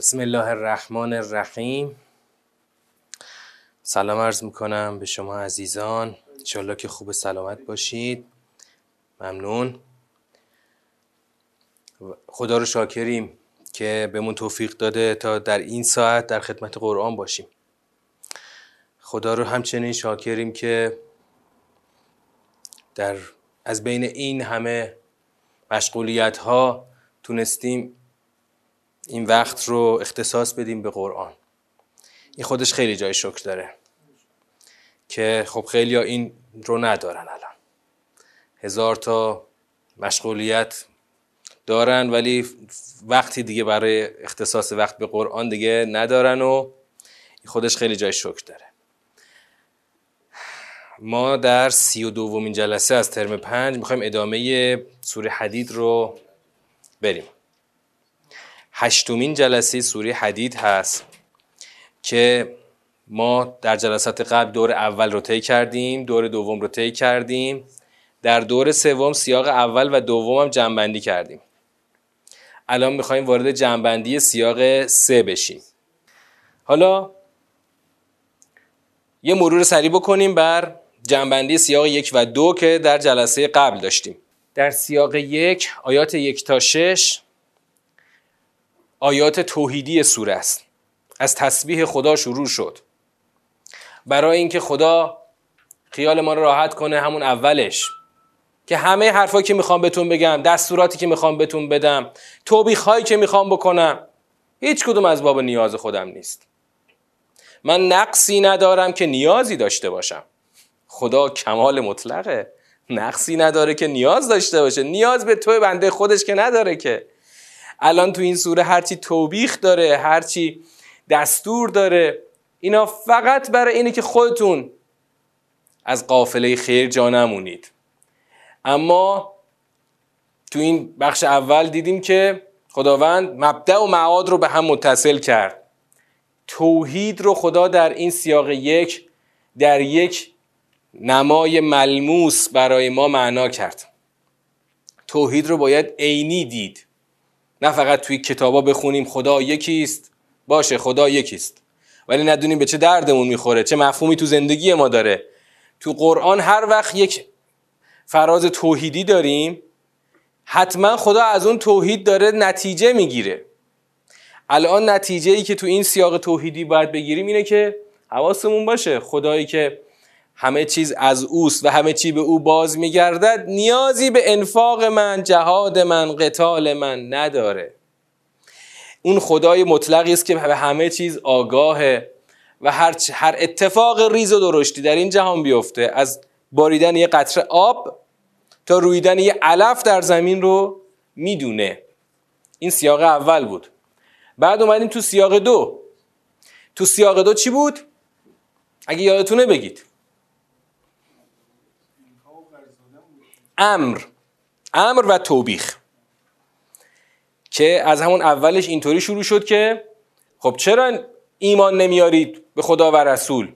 بسم الله الرحمن الرحیم. سلام عرض می‌کنم به شما عزیزان. انشالله که خوب سلامت باشید. ممنون. خدا رو شاکریم که بهمون توفیق داده تا در این ساعت در خدمت قرآن باشیم. خدا رو همچنین شاکریم که در از بین این همه مشغولیت ها تونستیم این وقت رو اختصاص بدیم به قرآن. این خودش خیلی جای شکر داره که خب خیلی این رو ندارن الان. هزار تا مشغولیت دارن ولی وقتی دیگه برای اختصاص وقت به قرآن دیگه ندارن و خودش خیلی جای شکر داره. ما در سی و دومین جلسه از ترم پنج می‌خوایم ادامه سوره حدید رو بریم. هشتمین جلسه سوره حدید هست که ما در جلسات قبل دور اول رو طی کردیم دور دوم رو طی کردیم. در دور سوم سیاق اول و دوم هم جنبندی کردیم. الان می‌خوایم وارد جنبندی سیاق سه بشیم. حالا یه مرور سریع بکنیم بر جنبندی سیاق یک و دو که در جلسه قبل داشتیم. در سیاق یک آیات یک تا شش آیات توحیدی سوره است. از تسبیح خدا شروع شد. برای اینکه خدا خیال ما رو راحت کنه همون اولش. که همه حرفایی که می‌خوام بهتون بگم دستوراتی که می‌خوام بهتون بدم توبیخ هایی که می‌خوام بکنم هیچ کدوم از باب نیاز خودم نیست. من نقصی ندارم که نیازی داشته باشم. خدا کمال مطلقه. نقصی نداره که نیاز داشته باشه. نیاز به تو بنده خودش که نداره که. الان تو این سوره هرچی توبیخ داره هرچی دستور داره اینا فقط برای اینه که خودتون از قافله خیر جا نمونید. اما تو این بخش اول دیدیم که خداوند مبدع و معاد رو به هم متصل کرد. توحید رو خدا در این سیاق یک در یک نمای ملموس برای ما معنا کرد. توحید رو باید عینی دید. نه فقط توی کتابا بخونیم خدا یکیست. باشه خدا یکیست. ولی ندونیم به چه دردمون می‌خوره چه مفهومی تو زندگی ما داره. تو قرآن هر وقت یک فراز توحیدی داریم حتما خدا از اون توحید داره نتیجه می‌گیره. الان نتیجه ای که تو این سیاق توحیدی باید بگیریم اینه که حواسمون باشه خدایی که همه چیز از اوست و همه چی به او باز میگردد نیازی به انفاق من جهاد من قتال من نداره. اون خدای مطلقی است که به همه چیز آگاهه و هر, هر اتفاق ریز و درشتی در این جهان بیفته. از باریدن یه قطره آب تا رویدن یه علف در زمین رو می‌دونه. این سیاق اول بود. بعد اومدیم تو سیاق دو. تو سیاق دو چی بود؟ اگه یادتونه بگید. امر امر و توبیخ. که از همون اولش اینطوری شروع شد که خب چرا ایمان نمیارید به خدا و رسول؟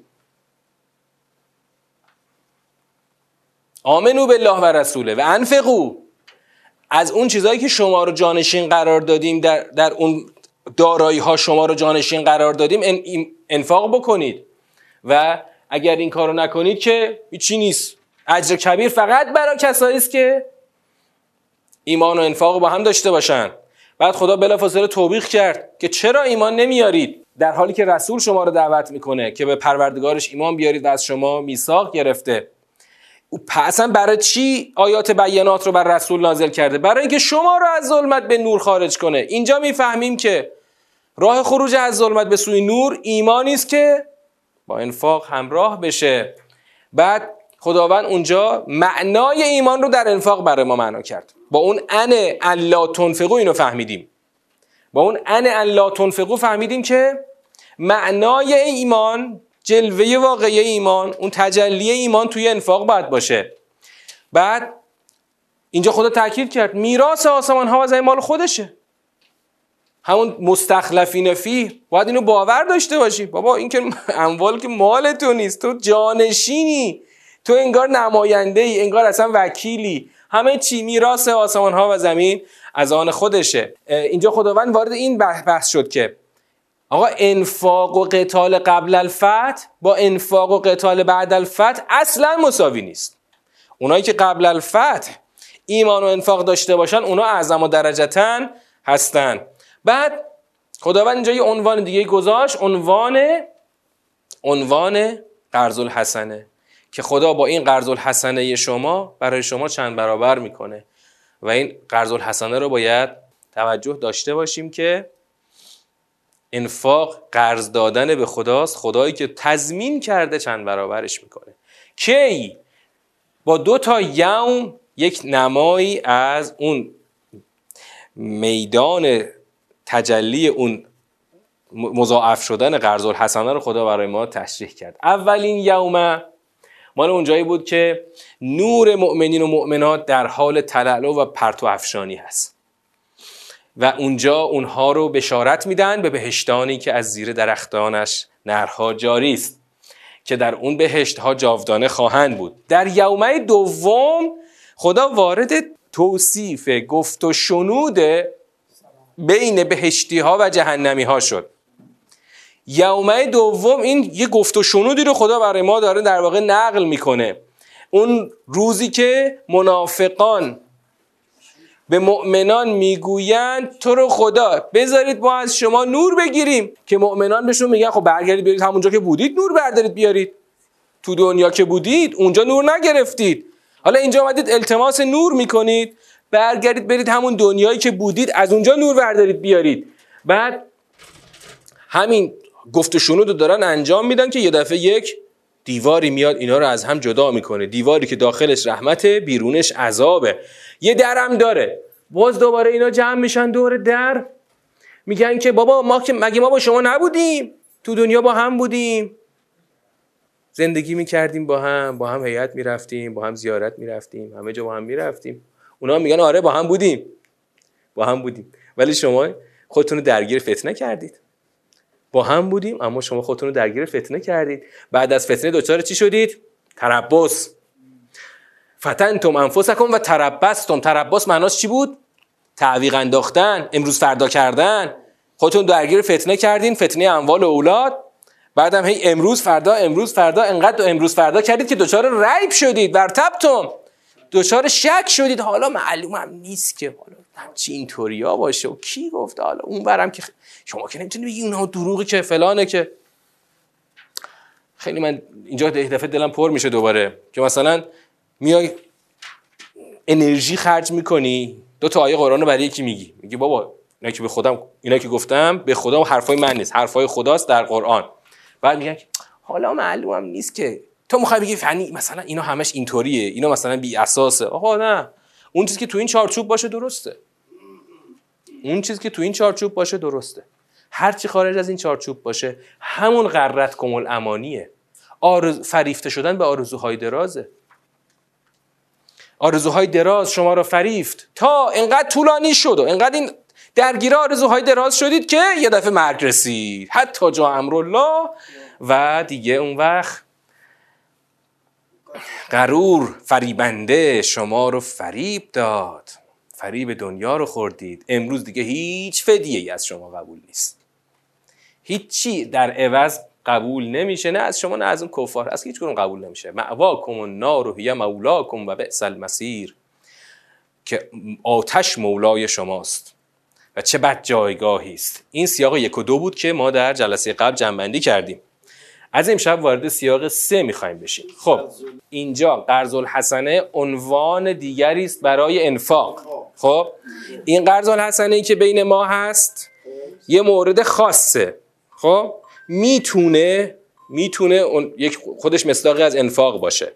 آمنو بالله و رسوله و انفقو. از اون چیزهایی که شما رو جانشین قرار دادیم در, در اون دارایی ها شما رو جانشین قرار دادیم انفاق بکنید. و اگر این کارو نکنید که هیچی نیست. اجر کبیر فقط برای کسایی است که ایمان و انفاق با هم داشته باشن. بعد خدا بلافاصله توبیخ کرد که چرا ایمان نمیارید؟ در حالی که رسول شما رو دعوت می‌کنه که به پروردگارش ایمان بیارید و از شما میثاق گرفته. اصلا برای چی آیات بیانات رو بر رسول نازل کرده؟ برای اینکه شما رو از ظلمت به نور خارج کنه. اینجا می‌فهمیم که راه خروج از ظلمت به سوی نور ایمانی است که با انفاق همراه بشه. بعد خداوند اونجا معنای ایمان رو در انفاق برای ما معنا کرد. با اون ان الا تنفقو اینو فهمیدیم. با اون ان الا تنفقو فهمیدیم که معنای ایمان جلوه واقعی ایمان اون تجلی ایمان توی انفاق باید باشه. بعد اینجا خدا تاکید کرد میراث آسمان ها و زمین مال خودشه. همون مستخلفین فی باید اینو باور داشته باشی. بابا این که اموال که مال تو نیست تو جانشینی. تو انگار نماینده ای انگار اصلا وکیلی. همه چی میراث آسمان ها و زمین از آن خودشه. اینجا خداوند وارد این بحث شد که آقا انفاق و قتال قبل الفتح با انفاق و قتال بعد الفتح اصلا مساوی نیست. اونایی که قبل الفتح ایمان و انفاق داشته باشن اونا اعظم و درجتن هستن. بعد خداوند اینجا یه عنوان دیگه گذاشت عنوان عنوان قرض الحسنه که خدا با این قرض الحسنه شما برای شما چند برابر می‌کنه. و این قرض الحسنه رو باید توجه داشته باشیم که انفاق قرض دادن به خداست خدایی که تضمین کرده چند برابرش می‌کنه. کی؟ با دو تا یوم یک نمایی از اون میدان تجلی اون مضاعف شدن قرض الحسنه رو خدا برای ما تشریح کرد. اولین یوم مال اونجایی بود که نور مؤمنین و مؤمنات در حال تلالو و پرتو افشانی هست. و اونجا اونها رو بشارت میدن به بهشتانی که از زیر درختانش نرها جاری است که در اون بهشت ها جاودانه خواهند بود. در یومه دوم خدا وارد توصیف گفت و شنود بین بهشتی ها و جهنمی ها شد. یومه دوم این یه گفت و شنودی رو خدا برای ما داره در واقع نقل می‌کنه. اون روزی که منافقان به مؤمنان می‌گویند تو رو خدا بذارید ما از شما نور بگیریم. که مؤمنان بهشون میگن خب برگردید بیارید همونجا که بودید نور بردارید بیارید. تو دنیا که بودید اونجا نور نگرفتید. حالا اینجا آمدید التماس نور می‌کنید. برگردید برید همون دنیایی که بودید از اونجا نور بردارید بیارید. بعد همین گفت و شنود دارن انجام میدن که یه دفعه یک دیواری میاد اینا رو از هم جدا می‌کنه. دیواری که داخلش رحمت بیرونش عذابه. یه درم داره. باز دوباره اینا جمع میشن دور در. میگن که بابا ما که مگه ما با شما نبودیم؟ تو دنیا با هم بودیم. زندگی می‌کردیم با هم با هم هیئت می‌رفتیم با هم زیارت می‌رفتیم همه جا با هم می‌رفتیم. اونا میگن آره با هم بودیم. با هم بودیم. ولی شما خودتون رو درگیر فتنه کردید. با هم بودیم اما شما خودتون رو درگیر فتنه کردید. بعد از فتنه دچار چی شدید؟ تربص فتنتم انفسکم و تربستم. تربص معناش چی بود؟ تعویق انداختن امروز فردا کردن. خودتون درگیر فتنه کردین فتنه اموال و اولاد. بعدم هی امروز فردا امروز فردا انقدر امروز فردا کردید که دچار ریب شدید ورتبتم دچار شک شدید. حالا معلوم هم نیست که حالا همچی اینطوریا باشه. و کی گفته؟ حالا اون برم که شما که نمی‌تونی بگی اونها دروغی که فلانه که. خیلی من اینجا دفعه دلم پر میشه دوباره که مثلا میای انرژی خرج می‌کنی دو تا آیه قرآن رو برای یکی میگی. میگی بابا اینا که به خودم اینا که گفتم به خدا حرفای من نیست حرفای خداست در قرآن. بعد میگن حالا معلومم نیست که. تو می‌خوای بگی فنی مثلا اینا همش اینطوریه اینا مثلا بی اساسه. آقا نه. اون چیزی که تو این چارچوب باشه درسته. اون چیزی که تو این چارچوب باشه درسته. هر چی خارج از این چارچوب باشه همون قررت کمل امانیه آرز... فریفته شدن به آرزوهای درازه. آرزوهای دراز شما رو فریفت. تا انقدر طولانی شد و انقدر این درگیر آرزوهای دراز شدید که یه دفعه مرگ رسید. حتی جا امرالله و دیگه اون وقت قرور فریبنده شما رو فریب داد. فریب دنیا رو خوردید. امروز دیگه هیچ فدیه ای از شما قبول نیست. هیچی در عوض قبول نمیشه. نه از شما نه از اون کفار. از هیچ قبول نمیشه. معواکم النار و هی مولاکم و بئس المسیر که آتش مولای شماست. و چه بد جایگاهی است. این سیاق یک و دو بود که ما در جلسه قبل جنبندی کردیم. از امشب وارد سیاق سه می‌خوایم بشیم. خب اینجا قرض الحسنه عنوان دیگری است برای انفاق. خب این قرض الحسنه ای که بین ما هست یه مورد خاصه. خب؟ می‌تونه می‌تونه یک خودش مصداقی از انفاق باشه.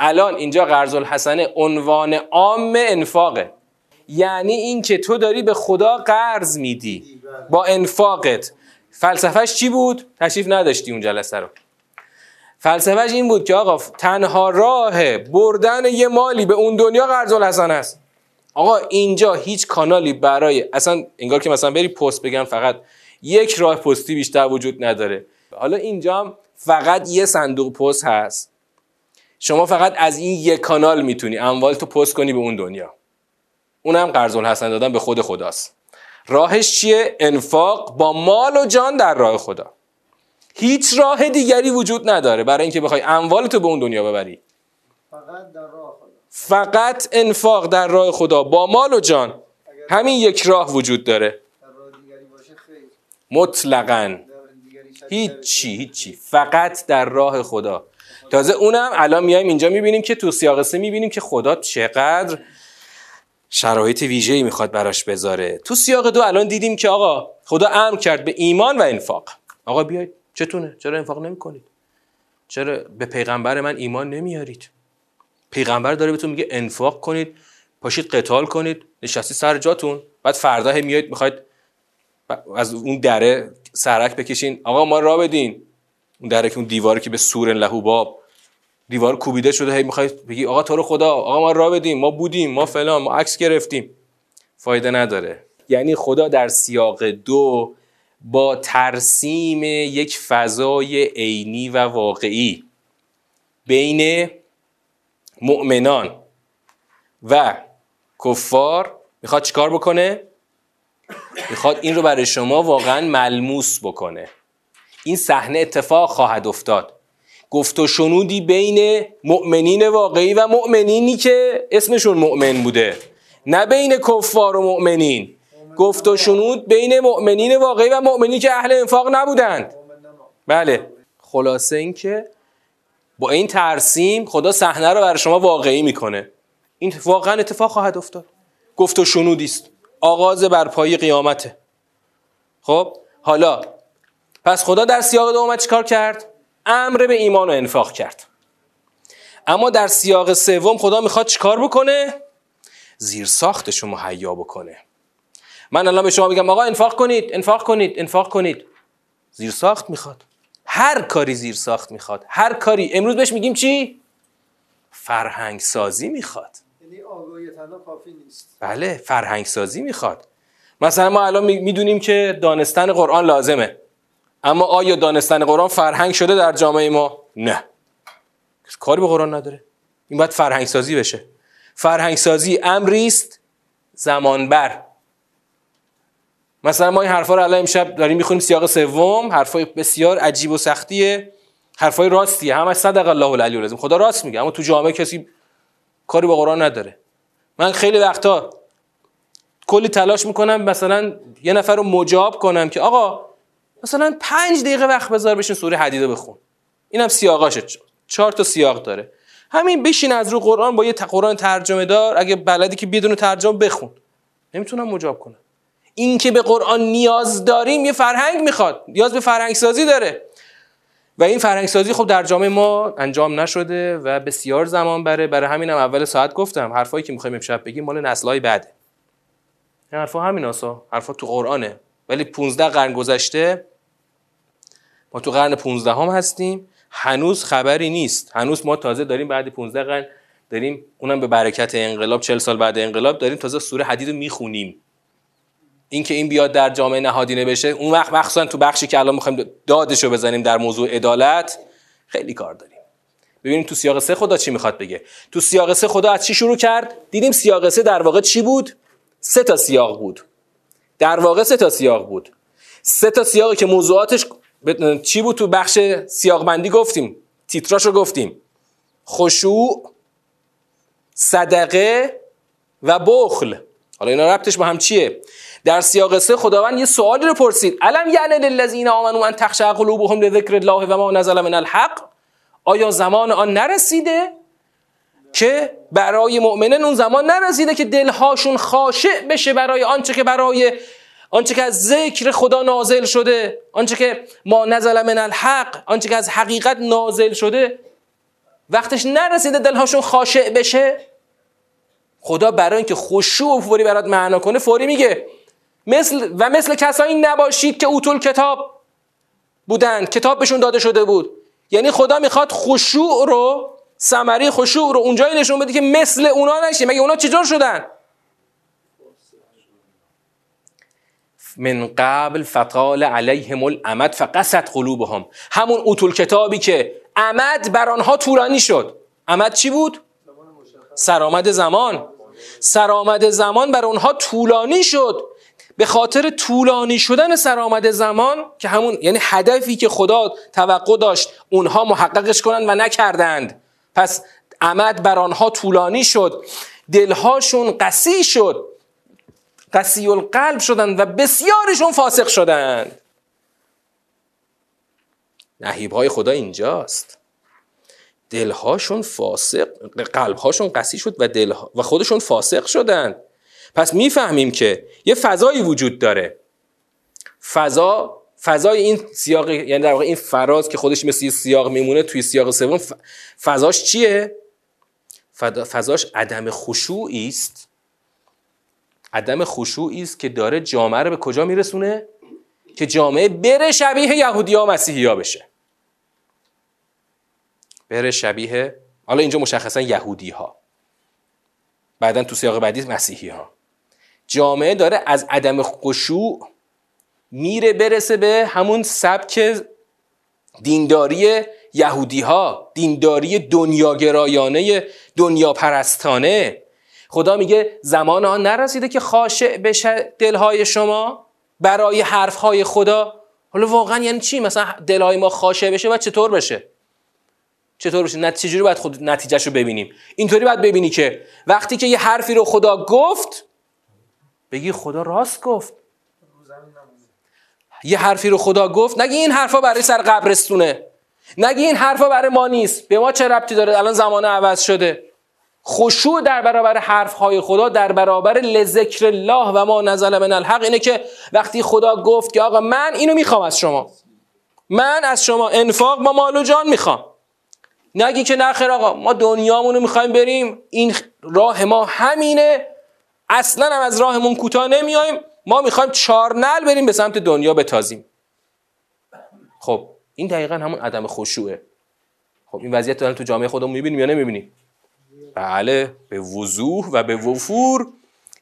الان اینجا قرض الحسنه عنوان عام انفاقه. یعنی اینکه تو داری به خدا قرض میدی. با انفاقت. فلسفهش چی بود؟ تشریف نداشتی اون جلسه رو. فلسفهش این بود که آقا تنها راه بردن یه مالی به اون دنیا قرض الحسن است. آقا اینجا هیچ کانالی برای اصلا انگار که مثلا بری پست بگم فقط یک راه پستی بیشتر وجود نداره. حالا اینجا هم فقط یه صندوق پست هست. شما فقط از این یک کانال می‌تونی اموال تو پست کنی به اون دنیا. اونم قرض الحسن دادن به خود خداست. راهش چیه؟ انفاق با مال و جان در راه خدا. هیچ راه دیگری وجود نداره برای اینکه بخوای اموالتو به اون دنیا ببری. فقط در راه خدا. فقط انفاق در راه خدا با مال و جان. همین یک راه وجود داره در راه دیگری باشه خیر مطلقاً. هیچی هیچی. فقط در راه خدا. تازه اونم الان میایم اینجا می‌بینیم که تو سیاق سه می‌بینیم که خدا چقدر شرایط ویژه‌ای می‌خواد براش بذاره. تو سیاق دو الان دیدیم که آقا خدا امر کرد به ایمان و انفاق. آقا بیاید چتونه؟ چرا انفاق نمی‌کنید؟ چرا به پیغمبر من ایمان نمیارید؟ پیغمبر داره بهتون میگه انفاق کنید پاشید قتال کنید نشستی سر جاتون بعد فردا هی میایید می‌خواید از اون دره سرک بکشین. آقا ما را بدین. اون دره که اون دیواری که به سور لهو باب دیوار کوبیده شده هی می‌خوای بگی آقا تو رو خدا آقا ما را بدیم ما بودیم ما فلان ما عکس گرفتیم. فایده نداره. یعنی خدا در سیاق دو با ترسیم یک فضای عینی و واقعی بین مؤمنان و کفار می‌خواد چیکار بکنه؟ می‌خواد این رو برای شما واقعا ملموس بکنه. این صحنه اتفاق خواهد افتاد. گفت و شنودی بین مؤمنین واقعی و مؤمنینی که اسمشون مؤمن بوده. نه بین کفار و مؤمنین. گفت و شنود بین مؤمنین واقعی و مؤمنینی که اهل انفاق نبودند. بله. خلاصه این که با این ترسیم خدا صحنه رو برای شما واقعی می‌کنه. این واقعا اتفاق خواهد افتاد. گفت و شنودی است آغاز برپایی قیامته. خب حالا پس خدا در سیاق دوم چیکار کرد؟ امر به ایمان و انفاق کرد. اما در سیاق سوم خدا می‌خواد چیکار بکنه؟ زیر ساختش رو مهیا بکنه. من الان به شما میگم آقا انفاق کنید انفاق کنید انفاق کنید. زیر ساخت می‌خواد. هر کاری زیر ساخت می‌خواد. هر کاری. امروز بهش میگیم چی؟ فرهنگ سازی می‌خواد. یعنی بله فرهنگ سازی می‌خواد. مثلا ما الان می- می‌دونیم که دانستن قرآن لازمه. اما آیا دانستن قرآن فرهنگ شده در جامعه ما؟ نه. کاری به قرآن نداره. این باید فرهنگ سازی بشه. فرهنگ سازی امری است زمان بر مثلا ما این حرفا رو الان امشب داریم می‌خونیم سیاق سوم. حرفای بسیار عجیب و سختیه. حرفای راستیه. همش صدق الله العلی العظیم. خدا راست میگه اما تو جامعه کسی کاری به قرآن نداره. من خیلی وقتا کلی تلاش می‌کنم مثلا یه نفر رو مجاب کنم که آقا مثلا پنج دقیقه وقت بذار بشین سوره حدیده بخون. اینم سیاقاشه. چهار تا سیاق داره. همین بشین از رو قرآن با یه قرآن ترجمه دار اگه بلدی که بدون ترجمه بخون. نمی‌تونم مجاب کنم. این که به قرآن نیاز داریم یه فرهنگ می‌خواد. نیاز به فرهنگ سازی داره. و این فرهنگ سازی خب در جامعه ما انجام نشده و بسیار زمان بره. برای همینم اول ساعت گفتم حرفایی که می‌خوایم امشب بگیم مال نسل‌های بعده. این حرفا همین آسا. حرفا تو قرآنه. ولی 15 قرن گذشته ما تو قرن 15 هم هستیم. هنوز خبری نیست. هنوز ما تازه داریم بعد 15 قرن داریم اونم به برکت انقلاب 40 سال بعد انقلاب داریم تازه سوره حدید رو می‌خونیم. اینکه این بیاد در جامعه نهادینه بشه اون وقت مخصوصا تو بخشی که الان می‌خوایم دادش رو بزنیم در موضوع عدالت خیلی کار داریم. ببینیم تو سیاق سه خدا چی می‌خواد بگه. تو سیاق سه خدا از چی شروع کرد؟ دیدیم سیاق سه در واقع چی بود؟ سه تا سیاق بود. در واقع سه تا سیاق بود. سه تا سیاقی که موضوعاتش چی بود تو بخش سیاق بندی گفتیم. تیتراش رو گفتیم. خشوع صدقه و بخل. حالا اینا ربطش با هم چیه؟ در سیاق سه خداوند یه سوالی رو پرسید. الم یعن للذین آمنوا ان تخشع قلوبهم لذکر الله و ما نزل من الحق؟ آیا زمان آن نرسیده که برای مؤمنین اون زمان نرسیده که دلهاشون خاشع بشه برای آنچه که برای آنچه که از ذکر خدا نازل شده آنچه که ما نزل من الحق آنچه که از حقیقت نازل شده وقتش نرسیده دلهاشون خاشع بشه؟ خدا برای اینکه خشوع و فوری برات معنا کنه فوری میگه مثل و مثل کسایی نباشید که اوتول کتاب بودند کتاب بهشون داده شده بود. یعنی خدا می‌خواد خشوع رو ثمره خشوع رو اونجایی نشون بده که مثل اونا نشه مگه اونا چجور شدن؟ من قبل فطال علیهم الامد فقست قلوبهم. همون اوتول کتابی که امد بر آنها طولانی شد. امد چی بود؟ سرآمد زمان. سرآمد زمان بر اونها طولانی شد. به خاطر طولانی شدن سرآمد زمان که همون یعنی هدفی که خدا توقع داشت اونها محققش کنند و نکردند. پس عمد بر آنها طولانی شد. دلهاشون قسی شد. قسی القلب شدند و بسیارشون فاسق شدند. نهیب های خدا اینجاست. دلهاشون فاسق قلبهاشون قسی شد و, دل و خودشون فاسق شدند پس می‌فهمیم که یه فضایی وجود داره. فضا فضای این سیاق یعنی در واقع این فراز که خودش مثل یه سیاق میمونه توی سیاق سوم فضاش چیه؟ فضاش عدم خشوعی است. عدم خشوعی است که داره جامعه رو به کجا میرسونه؟ که جامعه بره شبیه یهودی ها بشه. بره شبیه حالا اینجا مشخصا یهودی ها بعدا تو سیاق بعدی مسیحی ها جامعه داره از عدم خشوع میره برسه به همون سبک دینداری یهودی ها دینداری دنیاگرایانه دنیا پرستانه خدا میگه زمان آن نرسیده که خاشع بشه دلهای شما برای حرفهای خدا. حالا واقعا یعنی چی؟ مثلا دلهای ما خاشع بشه و چطور بشه؟ چطور بشه چجوری باید خود نتیجهش رو ببینیم؟ اینطوری باید ببینی که وقتی که یه حرفی رو خدا گفت بگی خدا راست گفت. یه حرفی رو خدا گفت نگی این حرفا برای سر قبرستونه. نگی این حرفا برای ما نیست. به ما چه ربطی داره؟ الان زمان عوض شده. خشوع در برابر حرفهای خدا در برابر لذکر الله و ما نزل من الحق اینه که وقتی خدا گفت که آقا من اینو می‌خوام از شما. من از شما انفاق با مال و جان می‌خوام. نگی که نخیر آقا ما دنیامون رو می‌خوایم بریم. این راه ما همینه. اصلا هم از راهمون کوتاه نمیایم. ما می‌خوایم چارنل بریم به سمت دنیا بتازیم. خب این دقیقا همون عدم خشوعه. خب این وضعیت دارن تو جامعه خودمون می‌بینیم یا نمی‌بینیم؟ بله به وضوح و به وفور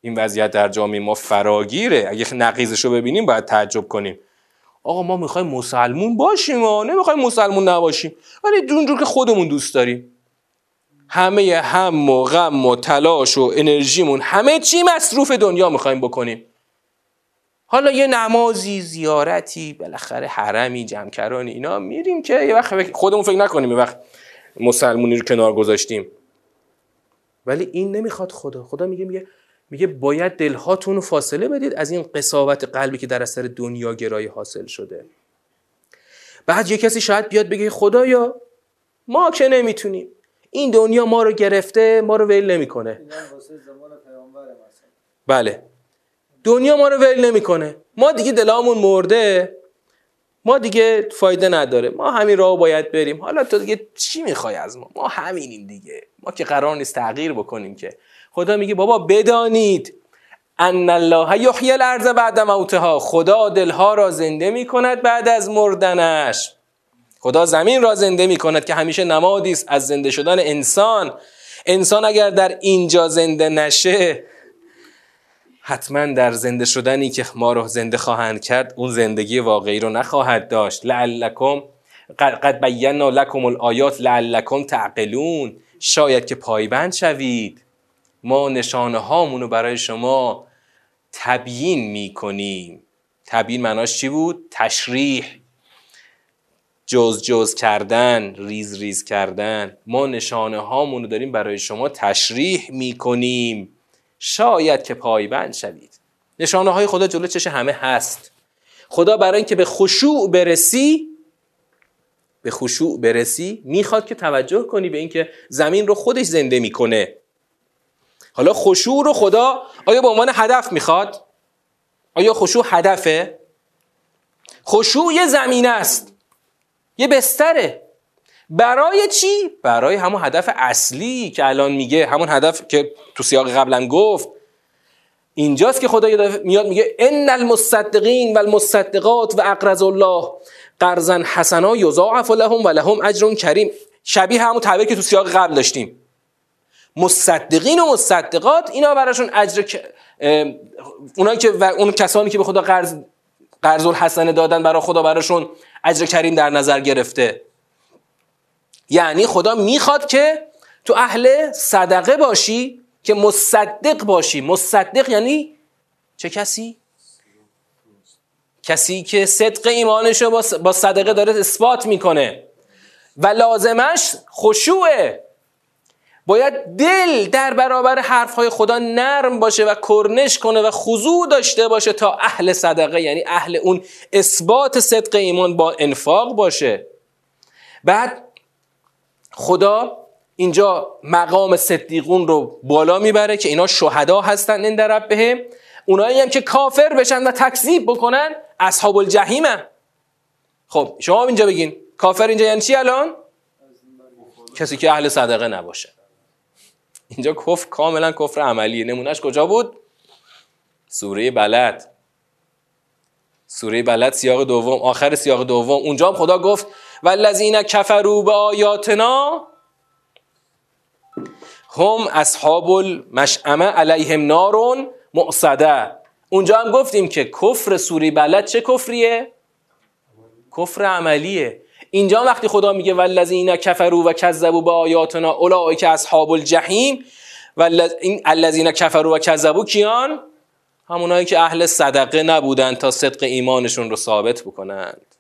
این وضعیت در جامعه ما فراگیره. اگه نقیزش رو ببینیم باید تعجب کنیم. آقا ما می‌خوایم مسلمون باشیم و نمی‌خوایم مسلمون نباشیم. ولی اونجور که خودمون دوست داریم. همه هم و غم و تلاش و انرژیمون همه چی مصروف دنیا می‌خوایم بکنیم. حالا یه نمازی زیارتی بالاخره حرمی جمکرانی اینا میریم که یه وقت خودمون فکر نکنیم یه وقت مسلمونی رو کنار گذاشتیم. ولی این نمی‌خواد خدا. خدا میگه میگه میگه باید دلهاتون رو فاصله بدید از این قصاوت قلبی که در اثر دنیا گرایی حاصل شده. بعد یه کسی شاید بیاد بگه خدایا ما که نمی‌تونیم. این دنیا ما رو گرفته ما رو ول نمی‌کنه. بله. دنیا ما رو ول نمی‌کنه. ما دیگه دلامون مرده. ما دیگه فایده نداره. ما همین راه باید بریم. حالا تو دیگه چی می‌خوای از ما؟ ما همینیم دیگه. ما که قرار نیست تغییر بکنیم که. خدا میگه بابا بدانید. ان الله یحیی الارض بعد موتها. خدا دلها را زنده می‌کند بعد از مردنش. خدا زمین را زنده می‌کند که همیشه نمادی است از زنده شدن انسان. انسان اگر در اینجا زنده نشه حتما در زنده شدنی که ما رو زنده خواهند کرد اون زندگی واقعی رو نخواهد داشت. لعلکم قد بینا لکم الآیات لعلکم تعقلون. شاید که پایبند شوید. ما نشانه هامون رو برای شما تبیین می‌کنیم. تبیین معناش چی بود؟ تشریح. جز جز کردن ریز ریز کردن. ما نشانه هامون رو داریم برای شما تشریح می‌کنیم. شاید که پایبند شوید. نشانه های خدا جلو چش همه هست. خدا برای اینکه به خشوع برسی به خشوع برسی می‌خواد که توجه کنی به اینکه زمین رو خودش زنده می‌کنه. حالا خشوع رو خدا آیا به عنوان هدف می‌خواد؟ آیا خشوع هدفه؟ خشوع یه زمین است. یه بستره. برای چی؟ برای همون هدف اصلی که الان میگه همون هدف که تو سیاق قبلا گفت. اینجاست که خدا میاد میگه ان المصدقین و المصدقات و اقرض الله قرضا حسنا یضاعف لهم و لهم اجر کریم. شبیه همون تعبیر که تو سیاق قبل داشتیم. مصدقین و مصدقات اینا براشون اجر اونایی که و اون کسانی که به خدا قرض قرض الحسنه دادن برای خدا براشون اجر کریم در نظر گرفته. یعنی خدا می‌خواد که تو اهل صدقه باشی که مصدق باشی. مصدق یعنی چه کسی؟ کسی که صدق ایمانش رو با صدقه داره اثبات می‌کنه. و لازمش خشوعه باید دل در برابر حرفهای خدا نرم باشه و کرنش کنه و خضوع داشته باشه تا اهل صدقه یعنی اهل اون اثبات صدق ایمان با انفاق باشه. بعد خدا اینجا مقام صدیقون رو بالا می‌بره که اینا شهدا هستن این در ربهم. اونایی هم که کافر بشن و تکذیب بکنن اصحاب الجحیم خب شما اینجا بگین. کافر اینجا یعنی چی الان؟ کسی که اهل صدقه نباشه. اینجا کفر کاملا کفر عملیه. نمونهش کجا بود؟ سوره بلد. سوره بلد سیاق دوم آخر سیاق دوم. اونجا هم خدا گفت والذین کفروا به آیاتنا هم اصحاب المشعمه علیهم نارون مؤصده اونجا هم گفتیم که کفر سوری بلد چه کفریه؟ کفر عملیه. اینجا وقتی خدا میگه والذین کفروا و کذبوا به آیاتنا اولئک اصحاب الجحیم و این الذین کفروا و کذبوا کیان؟ همونایی که اهل صدقه نبودن تا صدق ایمانشون رو ثابت بکنند.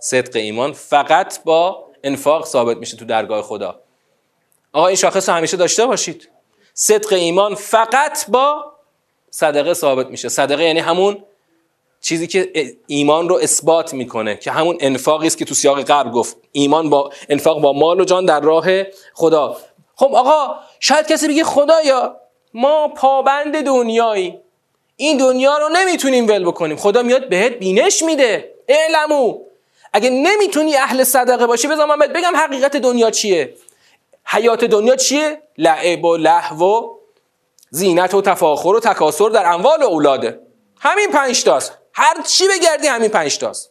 صدق ایمان فقط با انفاق ثابت میشه تو درگاه خدا. آقا این شاخص رو همیشه داشته باشید. صدق ایمان فقط با صدقه ثابت میشه. صدقه یعنی همون چیزی که ایمان رو اثبات می‌کنه که همون انفاقی است که تو سیاق قبل گفت. ایمان با انفاق با مال و جان در راه خدا. خب آقا شاید کسی بگه خدایا ما پابند دنیایی. این دنیا رو نمی‌تونیم ول بکنیم. خدا میاد بهت بینش میده. اعلمو. اگه نمی‌تونی اهل صدقه باشی بذار من بهت بگم حقیقت دنیا چیه. حیات دنیا چیه؟ لعب و لهو و زینت و تفاخر و تکاسر در اموال و اولاده. همین پنج تاست. هر چی بگردی همین پنج تاست.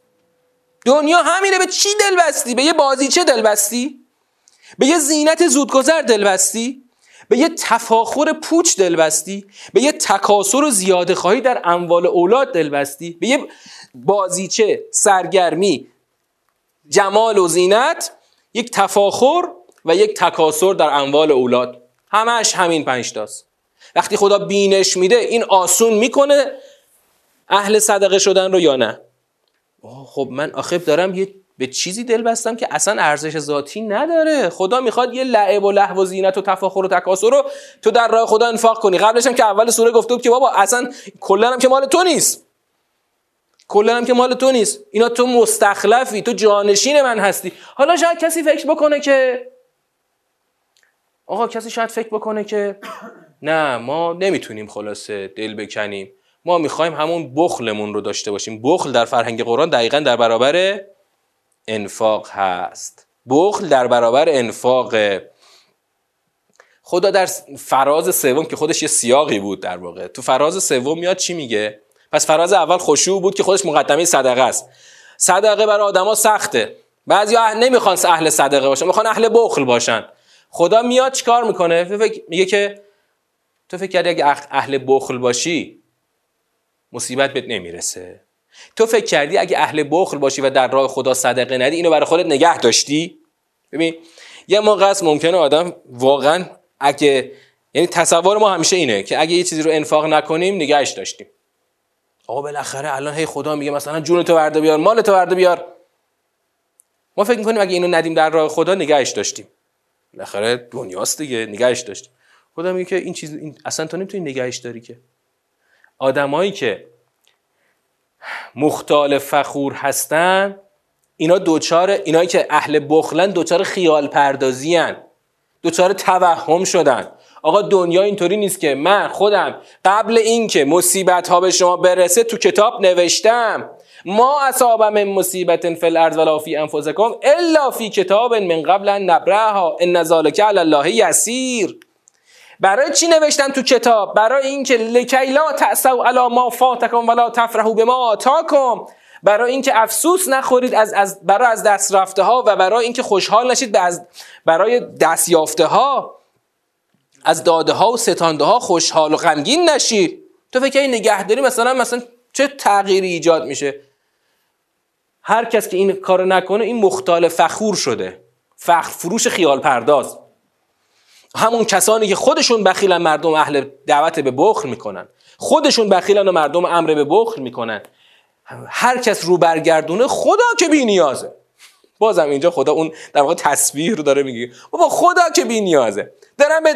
دنیا همینه به چی دل بستی؟ به یه بازیچه دل بستی؟ به یه زینت زودگذر دل بستی؟ به یه تفاخر پوچ دل بستی؟ به یه تکاسر و زیاده خواهی در اموال اولاد دل بستی؟ به یه بازیچه سرگرمی جمال و زینت یک تفاخر و یک تکاسر در اموال اولاد. همش همین پنج تاست. وقتی خدا بینش میده این آسون می‌کنه اهل صدقه شدن رو یا نه؟ خب من آخه دارم یه به چیزی دل بستم که اصلا ارزش ذاتی نداره. خدا می‌خواد یه لعب و لحو و زینت و تفاخر و تکاسر رو تو در راه خدا انفاق کنی. قبلش هم که اول سوره گفته بود که بابا اصلا کلا هم که مال تو نیست. کلا هم که مال تو نیست. اینا تو مستخلفی تو جانشین من هستی. حالا شاید کسی فکر بکنه که آقا کسی شاید فکر بکنه که نه ما نمی‌تونیم خلاصه دل بکنیم. ما می‌خوایم همون بخلمون رو داشته باشیم. بخل در فرهنگ قرآن دقیقا در برابر انفاق هست. بخل در برابر انفاق. خدا در فراز سوم که خودش یه سیاقی بود در واقع. تو فراز سوم میاد چی میگه؟ پس فراز اول خشوع بود که خودش مقدمه صدقه است. صدقه برای آدما سخته. بعضی اهل نمی‌خوان اهل صدقه باشن می‌خوان اهل بخل باشن. خدا میاد چیکار می‌کنه؟ میگه که تو فکر کردی اگه اهل بخل باشی مصیبت بهت نمی‌رسه. تو فکر کردی اگه اهل بخل باشی و در راه خدا صدقه ندی اینو برای خودت نگه داشتی؟ ببین یه موقع است ممکنه آدم واقعا اگه یعنی تصور ما همیشه اینه که اگه یه چیزی رو انفاق نکنیم نگهش داشتیم. آقا بالاخره الان هی خدا میگه مثلا جون تو ورده بیار مال تو ورده بیار. ما فکر می‌کنیم اگه اینو ندیم در راه خدا نگهش داشتیم. بالاخره دنیاست دیگه نگهش داشتیم. خدا میگه که این چیز این اصلا تو نمی‌تونی نگهش داری که. آدمایی که مختال فخور هستن اینا دوچار اینایی که اهل بخلن دوچار خیال پردازی هن. دوچار توهم شدن آقا دنیا اینطوری نیست که من خودم قبل اینکه مصیبت ها به شما برسه تو کتاب نوشتم ما اصاب من مصیبت فی الارض ولا فی انفسکم الا فی کتاب من قبل ان نبرها ان ذلک علی الله یسیر برای چی نوشتم تو کتاب؟ برای اینکه لکی لا تأسوا علی ما فاتکم ولا تفرحوا بما آتاکم. برای اینکه افسوس نخورید از, از برای از دست رفته ها و برای اینکه خوشحال نشید از برای دست یافته ها از داده ها و ستانده ها خوشحال و غمگین نشید. تو فکر این نگهداری مثلا مثلا چه تغییری ایجاد میشه؟ هر کس که این کارو نکنه این مختال فخور شده. فخر فروش خیال پرداز همون کسانی که خودشون بخیلن مردم اهل دعوت به بخل می‌کنن. خودشون بخیلن مردم امر به بخل می‌کنن. هر کس رو برگردونه خدا که بی نیازه. بازم اینجا خدا اون در واقع تصویر رو داره میگه. بابا خدا که بی نیازه. دارم به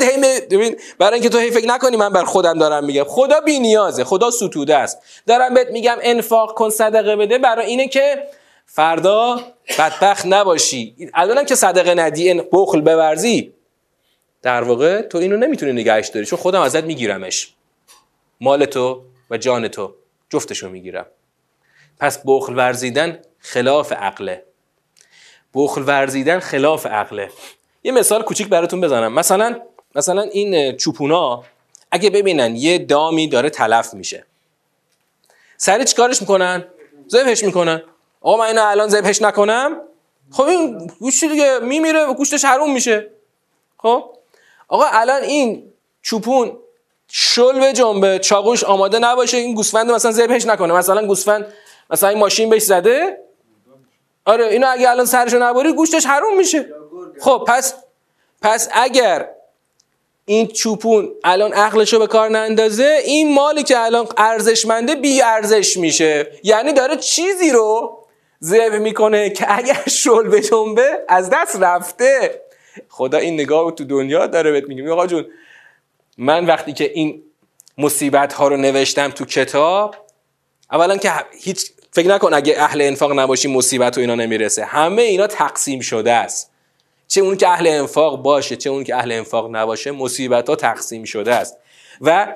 ببین برای اینکه تو هی فکر نکنی من بر خودم دارم میگم. خدا بی نیازه. خدا ستوده است. دارم بهت میگم انفاق کن صدقه بده. برای اینه که فردا بدبخت نباشی. الانم که صدقه ندی بخل بورزی. در واقع تو اینو نمی‌تونی نگهش داری چون خودم ازت میگیرمش. مال تو و جان تو جفتشو می‌گیرم. پس بخل ورزیدن خلاف عقله. بخل ورزیدن خلاف عقله. یه مثال کوچیک براتون بزنم. مثلا مثلا این چوپونا اگه ببینن یه دامی داره تلف میشه. سری چیکارش می‌کنن؟ ذبحش می‌کنن. آقا من اینو الان ذبحش نکنم. خب این گوشت دیگه میمیره و گوشتش حروم میشه. خب؟ آقا الان این چوپون شل به جنبه چاقوش آماده نباشه این گوسفند مثلا ذبحش نکنه. مثلا گوسفند مثلا این ماشین بهش زده. آره اینو اگه الان سرشو نبری گوشتش حروم میشه. خب پس پس اگر این چوپون الان عقلشو به کار نندازه این مالی که الان ارزشمنده بی ارزش میشه. یعنی داره چیزی رو ذبح می‌کنه که اگر شل به جنبه از دست رفته. خدا این نگاه رو تو دنیا داره بهت میگه. آقا جون من وقتی که این مصیبت ها رو نوشتم تو کتاب اولا که هیچ فکر نکن اگه اهل انفاق نباشی مصیبت و اینا نمی‌رسه. همه اینا تقسیم شده است. چه اون که اهل انفاق باشه چه اون که اهل انفاق نباشه مصیبت ها تقسیم شده است. و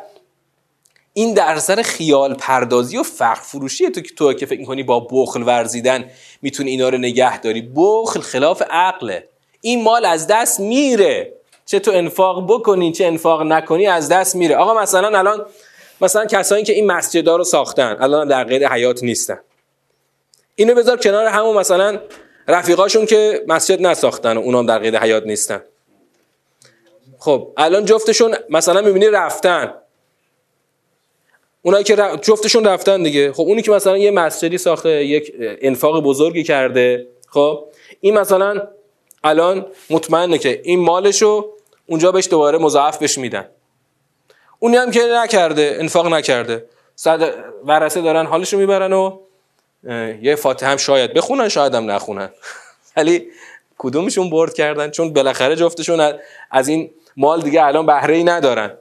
این در سر خیال پردازی و فقر فروشیه تو که تو که فکر می‌کنی با بخل ورزیدن می‌تونی اینا رو نگه داری. بخل خلاف عقله. این مال از دست میره. چه تو انفاق بکنی چه انفاق نکنی از دست میره. آقا مثلا الان مثلا کسایی که این مسجدها رو ساختن الان در قید حیات نیستن. اینو بذار کنار همون مثلا رفیقاشون که مسجد نساختن و اونام در قید حیات نیستن. خب الان جفتشون مثلا می‌بینی رفتن. اونایی که جفتشون رفتن دیگه. خب اونی که مثلا یه مسجدی ساخته یک انفاق بزرگی کرده. خب این مثلا الان مطمئنه که این مالشو اونجا بهش دوباره مضاعف بهش میدن. اونی هم که نکرده انفاق نکرده. صد ورسه دارن حالشو می‌برن و یه فاتحه هم شاید بخونن شاید هم نخونن. ولی کدومشون برد کردن؟ چون بالاخره جفتشون از این مال دیگه الان بهره ای ندارن.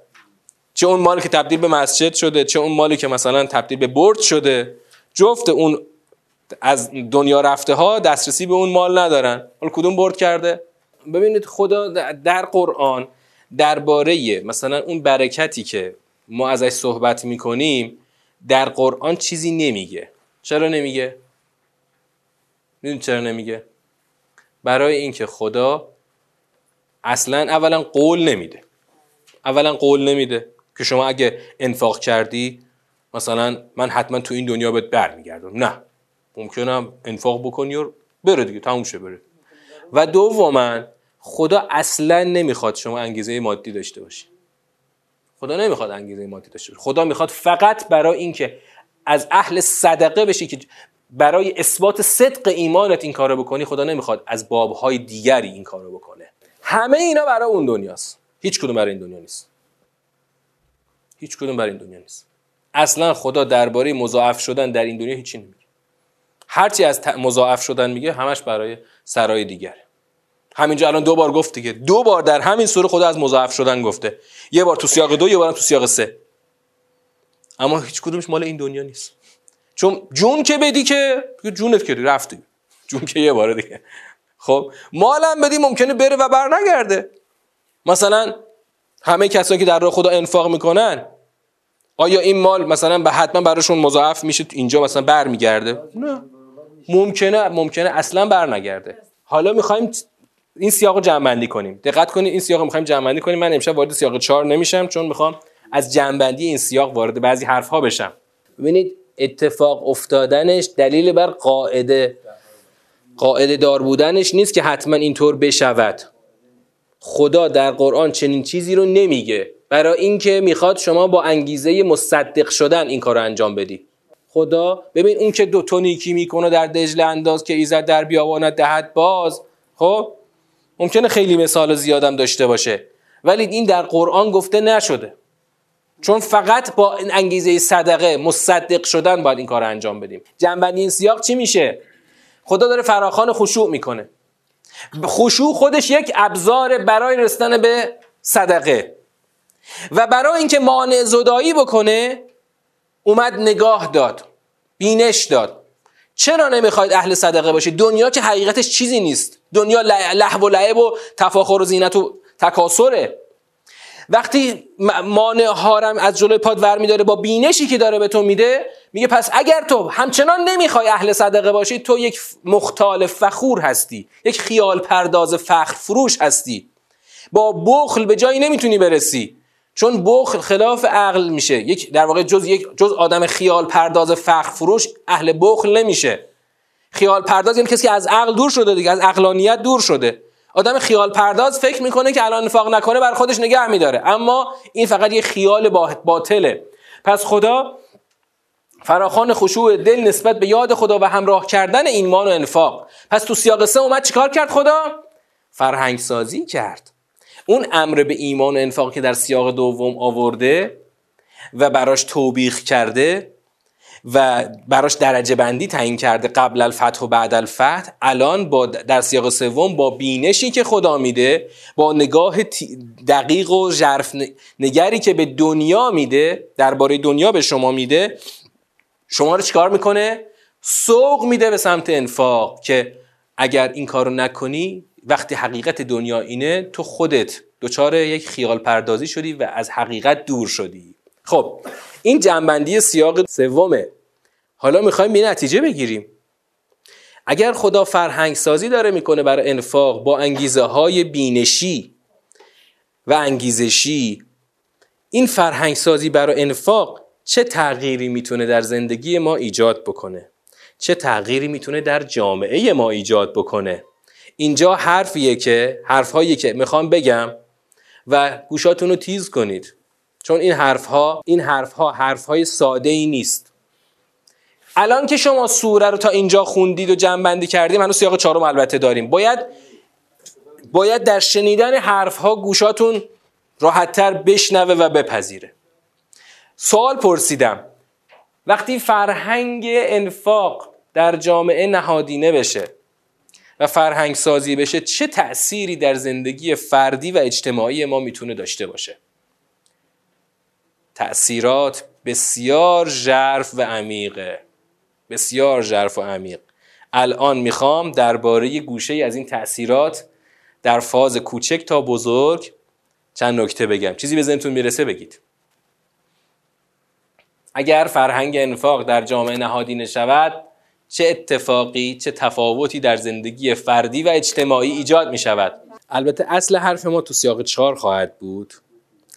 چه اون مالی که تبدیل به مسجد شده چه اون مالی که مثلا تبدیل به برد شده جفت اون از دنیا رفته ها دسترسی به اون مال ندارن. حالا کدوم برد کرده؟ ببینید خدا در قرآن درباره مثلا اون برکتی که ما ازش صحبت می‌کنیم در قرآن چیزی نمیگه. چرا نمیگه؟ می‌دونید چرا نمیگه؟ برای اینکه خدا اصلا اولا قول نمیده. اولا قول نمیده که شما اگه انفاق کردی مثلا من حتما تو این دنیا بهت برمیگردم. نه. ممکنم انفاق بکنی و بره دیگه تموم شه بره. و دوما خدا اصلا نمی‌خواد شما انگیزه مادی داشته باشی. خدا نمی‌خواد انگیزه مادی داشته باشی. خدا می‌خواد فقط برای اینکه از اهل صدقه بشی که برای اثبات صدق ایمانت این کارو بکنی خدا نمی‌خواد از بابهای دیگری این کارو بکنه. همه اینا برای اون دنیاست. هیچ کدوم برای این دنیا نیست. هیچ کدوم برای این دنیا نیست. اصلا خدا درباره مضاعف شدن در این دنیا هیچی نمیگه. هرچی از مضاعف شدن میگه همش برای سرای دیگره. همینجا الان دو بار گفت دیگه. دو بار در همین سوره خدا از مضاعف شدن گفته. یه بار تو سیاق دو یه بار تو سیاق سه. اما هیچ کدومش مال این دنیا نیست. چون جون که بدی که جونت که رفتی. جون که یه بار دیگه. خب مالم بدی ممکنه بره و بر نگرده مثلا همه کسانی که در راه خدا انفاق می‌کنن آیا این مال مثلا به حتما براشون مضاعف میشه؟ اینجا مثلا برمیگرده؟ نه. ممکنه ممکنه اصلا برنگرده. حالا می‌خوایم این سیاق جمع کنیم. دقت کنید این سیاق می‌خوایم جمع کنیم. من امشب وارد سیاق 4 نمیشم چون می‌خوام از جنبندی این سیاق وارد بعضی حرف ها بشم. ببینید اتفاق افتادنش دلیل بر قاعده. قاعده دار بودنش نیست که حتما اینطور بشود. خدا در قرآن چنین چیزی رو نمیگه. برای اینکه می‌خواد شما با انگیزه مصدق شدن این کار رو انجام بدی. خدا. ببین اون که دو تا نیکی می‌کنه در دجله انداز که ایزد در بیابانت دهد باز. خب؟ ممکنه خیلی مثال زیادم داشته باشه. ولی این در قرآن گفته نشده. چون فقط با انگیزه صدقه مصدق شدن باید این کار رو انجام بدیم. جنبندی این سیاق چی میشه؟ خدا داره فراخان خشوع می‌کنه. خشوع خودش یک ابزار برای رسیدن به صدقه. و برای اینکه مانع زدایی بکنه اومد نگاه داد بینش داد. چرا نمی‌خواید اهل صدقه باشید؟ دنیا که حقیقتش چیزی نیست. دنیا لحو و لعب و تفاخر و زینت و تکاسره وقتی مانع هارم از جلوی پاد ور میداره با بینشی که داره به تو میده میگه پس اگر تو همچنان نمی‌خوای اهل صدقه باشی تو یک مختال فخور هستی. یک خیال پرداز فخر فروش هستی. با بخل به جایی نمی‌تونی برسی. چون بخل خلاف عقل میشه. یک در واقع جز یک جز آدم خیال پرداز فخر فروش اهل بخل نمیشه. خیال پرداز یعنی کسی از عقل دور شده دیگه از عقلانیت دور شده. آدم خیال پرداز فکر می‌کنه که الان نفاق نکنه بر خودش نگه میداره. اما این فقط یه خیال باطله. پس خدا فراخان خشوع دل نسبت به یاد خدا و همراه کردن ایمان و انفاق. پس تو سیاق سه اومد چیکار کرد خدا؟ فرهنگ سازی کرد. اون امر به ایمان و انفاق که در سیاق دوم آورده و براش توبیخ کرده و براش درجه بندی تعیین کرده قبل الفتح و بعد الفتح الان با در سیاق سوم با بینشی که خدا میده با نگاه دقیق و ژرف نگری که به دنیا میده درباره دنیا به شما میده شما رو چیکار می‌کنه؟ سوق میده به سمت انفاق که اگر این کارو نکنی وقتی حقیقت دنیا اینه تو خودت دچار یک خیال پردازی شدی و از حقیقت دور شدی. خب این جنبندی سیاق سومه. حالا می‌خوایم به نتیجه بگیریم. اگر خدا فرهنگ سازی داره می‌کنه برای انفاق با انگیزه های بینشی و انگیزشی این فرهنگ سازی برای انفاق چه تغییری می‌تونه در زندگی ما ایجاد بکنه؟ چه تغییری می‌تونه در جامعه ما ایجاد بکنه؟ اینجا حرفیه که حرفهایی که می‌خوام بگم و گوشاتون رو تیز کنید. چون این حرفها این حرفها حرفهای ساده ای نیست. الان که شما سوره رو تا اینجا خوندید و جمع بندی کردیم هنوز سیاق چهارم البته داریم. باید باید در شنیدن حرفها گوشاتون راحتتر بشنوه و بپذیره. سوال پرسیدم. وقتی فرهنگ انفاق در جامعه نهادینه بشه و فرهنگ سازی بشه چه تأثیری در زندگی فردی و اجتماعی ما می‌تونه داشته باشه؟ تأثیرات بسیار ژرف و عمیقه. بسیار ژرف و عمیق. الان می‌خوام درباره گوشه از این تأثیرات در فاز کوچک تا بزرگ چند نکته بگم. چیزی به ذهنتون می‌رسه بگید. اگر فرهنگ انفاق در جامعه نهادینه شود چه اتفاقی چه تفاوتی در زندگی فردی و اجتماعی ایجاد می شود البته اصل حرف ما تو سیاق چهار خواهد بود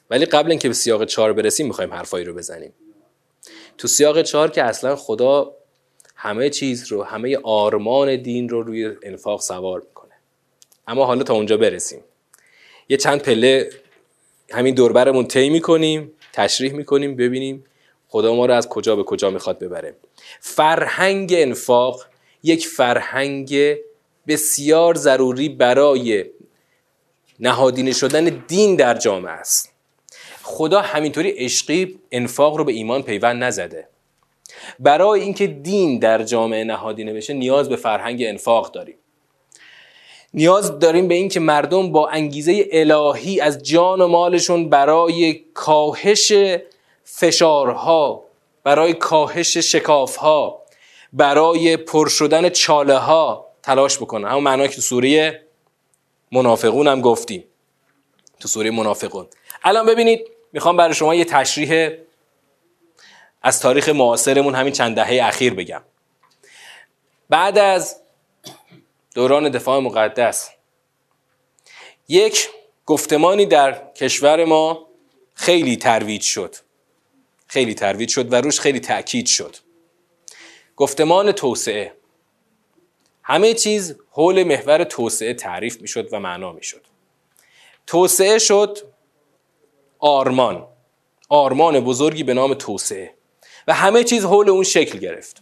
ولی قبل اینکه به سیاق چهار برسیم می‌خوایم حرفایی رو بزنیم. تو سیاق چهار که اصلا خدا همه چیز رو همه آرمان دین رو روی انفاق سوار می‌کنه. اما حالا تا اونجا برسیم. یه چند پله همین دوربرمون طی می‌کنیم تشریح می‌کنیم ببینیم خدا ما رو از کجا به کجا می‌خواد ببره. فرهنگ انفاق یک فرهنگ بسیار ضروری برای نهادینه شدن دین در جامعه است. خدا همینطوری عشقی انفاق رو به ایمان پیوند نزده. برای اینکه دین در جامعه نهادینه بشه نیاز به فرهنگ انفاق داریم. نیاز داریم به اینکه مردم با انگیزه الهی از جان و مالشون برای کاهش فشارها برای کاهش شکافها برای پر شدن چاله ها تلاش بکنن همون معنی که تو سوره منافقون هم گفتیم. تو سوره منافقون. الان ببینید می‌خوام برای شما یه تشریح از تاریخ معاصرمون همین چند دهه اخیر بگم. بعد از دوران دفاع مقدس یک گفتمانی در کشور ما خیلی ترویج شد. خیلی ترویج شد و روش خیلی تاکید شد. گفتمان توسعه. همه چیز حول محور توسعه تعریف می‌شد و معنا می‌شد. توسعه شد آرمان. آرمان بزرگی به نام توسعه. و همه چیز حول اون شکل گرفت.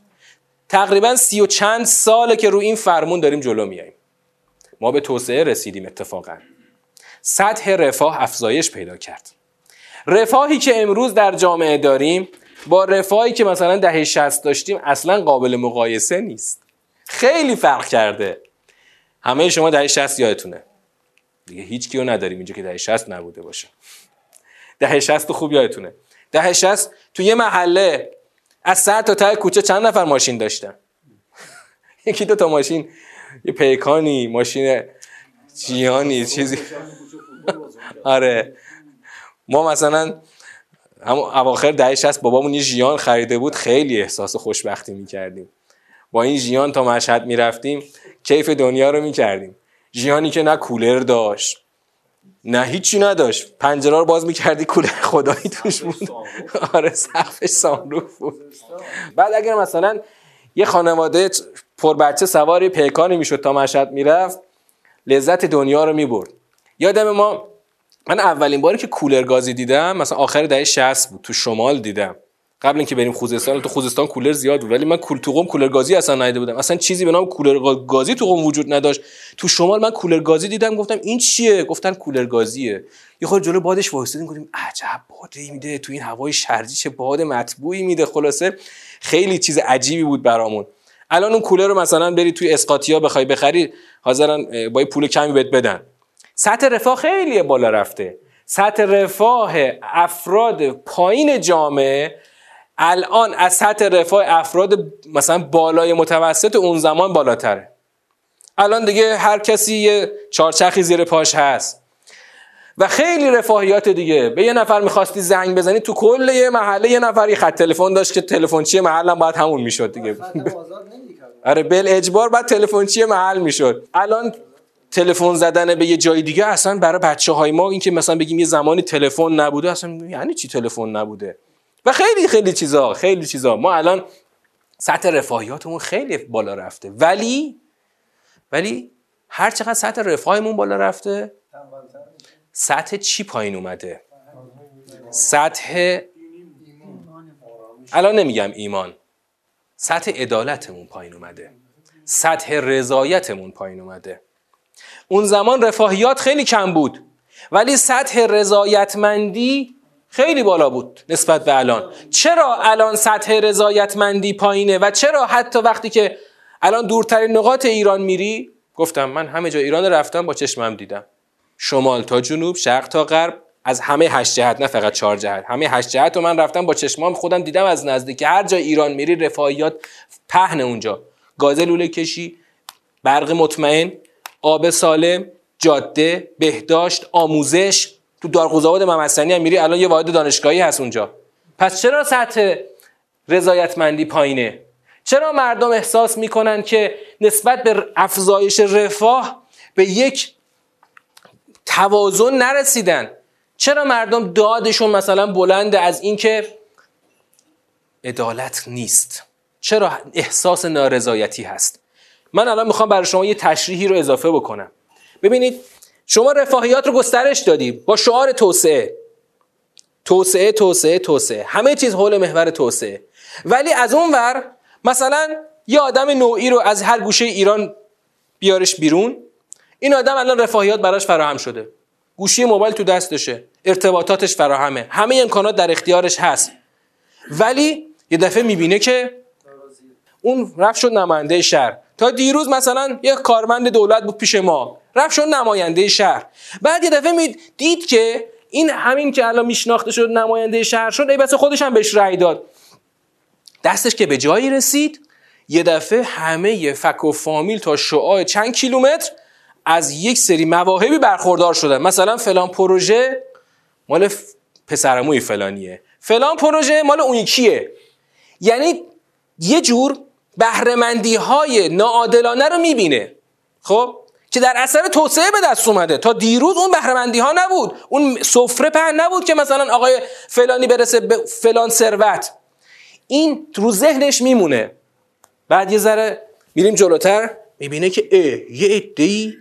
تقریبا سی و چند ساله که رو این فرمون داریم جلو میاییم ما به توسعه رسیدیم اتفاقا. سطح رفاه افزایش پیدا کرد. رفاهی که امروز در جامعه داریم با رفاهی که مثلا دهه 60 داشتیم اصلا قابل مقایسه نیست. خیلی فرق کرده. همه شما دهه 60 یادتونه. دیگه هیچ کیو نداریم اینجا که دهه 60 نبوده باشه. دهه 60 خوب یادتونه. دهه 60 تو یه محله از سر تا ته کوچه چند نفر ماشین داشتن؟ یکی دو تا ماشین. یه پیکانی ماشین جیانی چیزی. آره. ما مثلا هم اواخر دهه 60 بابامون یه ژیان خریده بود خیلی احساس خوشبختی می‌کردیم. با این ژیان تا مشهد می‌رفتیم کیف دنیا رو می‌کردیم. ژیانی که نه کولر داشت نه هیچی نداشت. پنجره رو باز می‌کردی کولر خدایی توش بود. آره سقفش سانروف بود. بعد اگر مثلا یه خانواده پر بچه سواری پیکانی می‌شد تا مشهد می‌رفت لذت دنیا رو می‌برد. یادم ما من اولین باری که کولر گازی دیدم مثلا آخر دهه 60 بود تو شمال دیدم. قبل اینکه بریم خوزستان تو خوزستان کولر زیاد بود ولی من کول تو قم کولر گازی اصلا ندیده بودم. اصلا چیزی به نام کولر گازی تو قم وجود نداشت. تو شمال من کولر گازی دیدم گفتم این چیه؟ گفتن کولر گازیه. یه خورده جلو بادش وایسادیم گفتیم عجب بادی میده تو این هوای شرجی چه باد مطبوعی میده خلاصه خیلی چیز عجیبی بود برامون. الان اون کولر رو مثلا بری توی اسقاطیا بخوای بخری حاضرن با پول کمی بهت بدن. سطح رفاه خیلی بالا رفته. سطح رفاه افراد پایین جامعه الان از سطح رفاه افراد مثلا بالای متوسط اون زمان بالاتره. الان دیگه هر کسی یه چارچخی زیر پاش هست. و خیلی رفاهیات دیگه. به یه نفر می‌خواستی زنگ بزنی تو کل یه محله یه نفر یه خط تلفن داشت که تلفنچی محل هم باید همون می‌شد دیگه. آره بل اجبار بعد تلفنچی محل می‌شد. الان تلفن زدن به یه جای دیگه اصلا برای بچه های ما این که مثلا بگیم یه زمانی تلفن نبوده اصلا یعنی چی تلفن نبوده؟ و خیلی خیلی چیزا خیلی چیزا. ما الان سطح رفاهیاتمون خیلی بالا رفته. ولی ولی هر چقدر سطح رفاهمون بالا رفته سطح چی پایین اومده؟ سطح الان نمیگم ایمان. سطح عدالتمون پایین اومده. سطح رضایتمون پایین اومده. اون زمان رفاهیات خیلی کم بود. ولی سطح رضایتمندی خیلی بالا بود نسبت به الان. چرا الان سطح رضایتمندی پایینه و چرا حتی وقتی که الان دورترین نقاط ایران میری؟ گفتم من همه جا ایران رفتم با چشمم دیدم. شمال تا جنوب شرق تا غرب از همه هشت جهت نه فقط چهار جهت. همه هشت جهت رو من رفتم با چشمام خودم دیدم از نزدیک. هر جا ایران میری رفاهیات پهن اونجا. گاز لوله کشی برق مطمئن. آب سالم جاده بهداشت آموزش. تو دارقوزآباد ممسنی هم میری الان یه واحد دانشگاهی هست اونجا. پس چرا سطح رضایتمندی پایینه؟ چرا مردم احساس می‌کنن که نسبت به افزایش رفاه به یک توازن نرسیدن؟ چرا مردم دادشون مثلا بلنده از اینکه عدالت نیست؟ چرا احساس نارضایتی هست؟ من الان می‌خوام برای شما یه تشریحی رو اضافه بکنم. ببینید شما رفاهیات رو گسترش دادی با شعار توسعه. توسعه توسعه توسعه. همه چیز حول محور توسعه. ولی از اون ور مثلا یه آدم نوعی رو از هر گوشه ایران بیارش بیرون این آدم الان رفاهیات براش فراهم شده. گوشی موبایل تو دستشه ارتباطاتش فراهمه همه امکانات در اختیارش هست. ولی یه دفعه می‌بینه که اون رفت شد نماینده شهر. تا دیروز مثلا یک کارمند دولت بود پیش ما. رفت شد نماینده شهر. بعد یه دفعه دید که این همین که الان میشناخته شد نماینده شهر شد ای بس خودش هم بهش رأی داد. دستش که به جایی رسید یه دفعه همه فک و فامیل تا شعاع چند کیلومتر از یک سری مواهبی برخوردار شدن. مثلا فلان پروژه مال پسرموی فلانیه. فلان پروژه مال اون یکیه. یعنی یه جور بهرهمندی های ناعادلانه رو می‌بینه. خب؟ که در اثر توسعه به دست اومده. تا دیروز اون بهرهمندی ها نبود. اون سفره پهن نبود که مثلا آقای فلانی برسه به فلان ثروت. این رو ذهنش میمونه. بعد یه ذره میریم جلوتر. می‌بینه که اه یه عده‌ای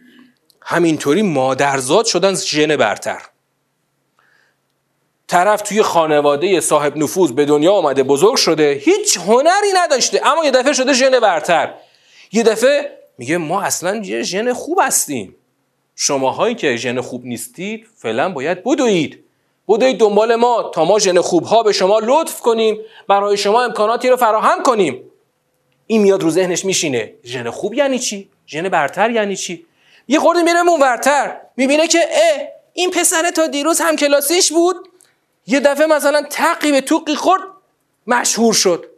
همینطوری مادرزاد شدن ژن برتر. طرف توی خانواده صاحب نفوذ به دنیا آمده بزرگ شده هیچ هنری نداشته اما یه دفعه شده ژن برتر. یه دفعه میگه ما اصلا یه ژن خوب هستیم. شماهایی که ژن خوب نیستید فعلا باید بدوید. بدوید دنبال ما. تا ما ژن خوب ها به شما لطف کنیم برای شما امکاناتی رو فراهم کنیم. این میاد رو ذهنش میشینه. ژن خوب یعنی چی؟ ژن برتر یعنی چی؟ یه خورده میره ورتر می‌بینه که اه این پسر تا دیروز هم کلاسیش بود. یه دفعه مثلا تقی به توقی خورد مشهور شد.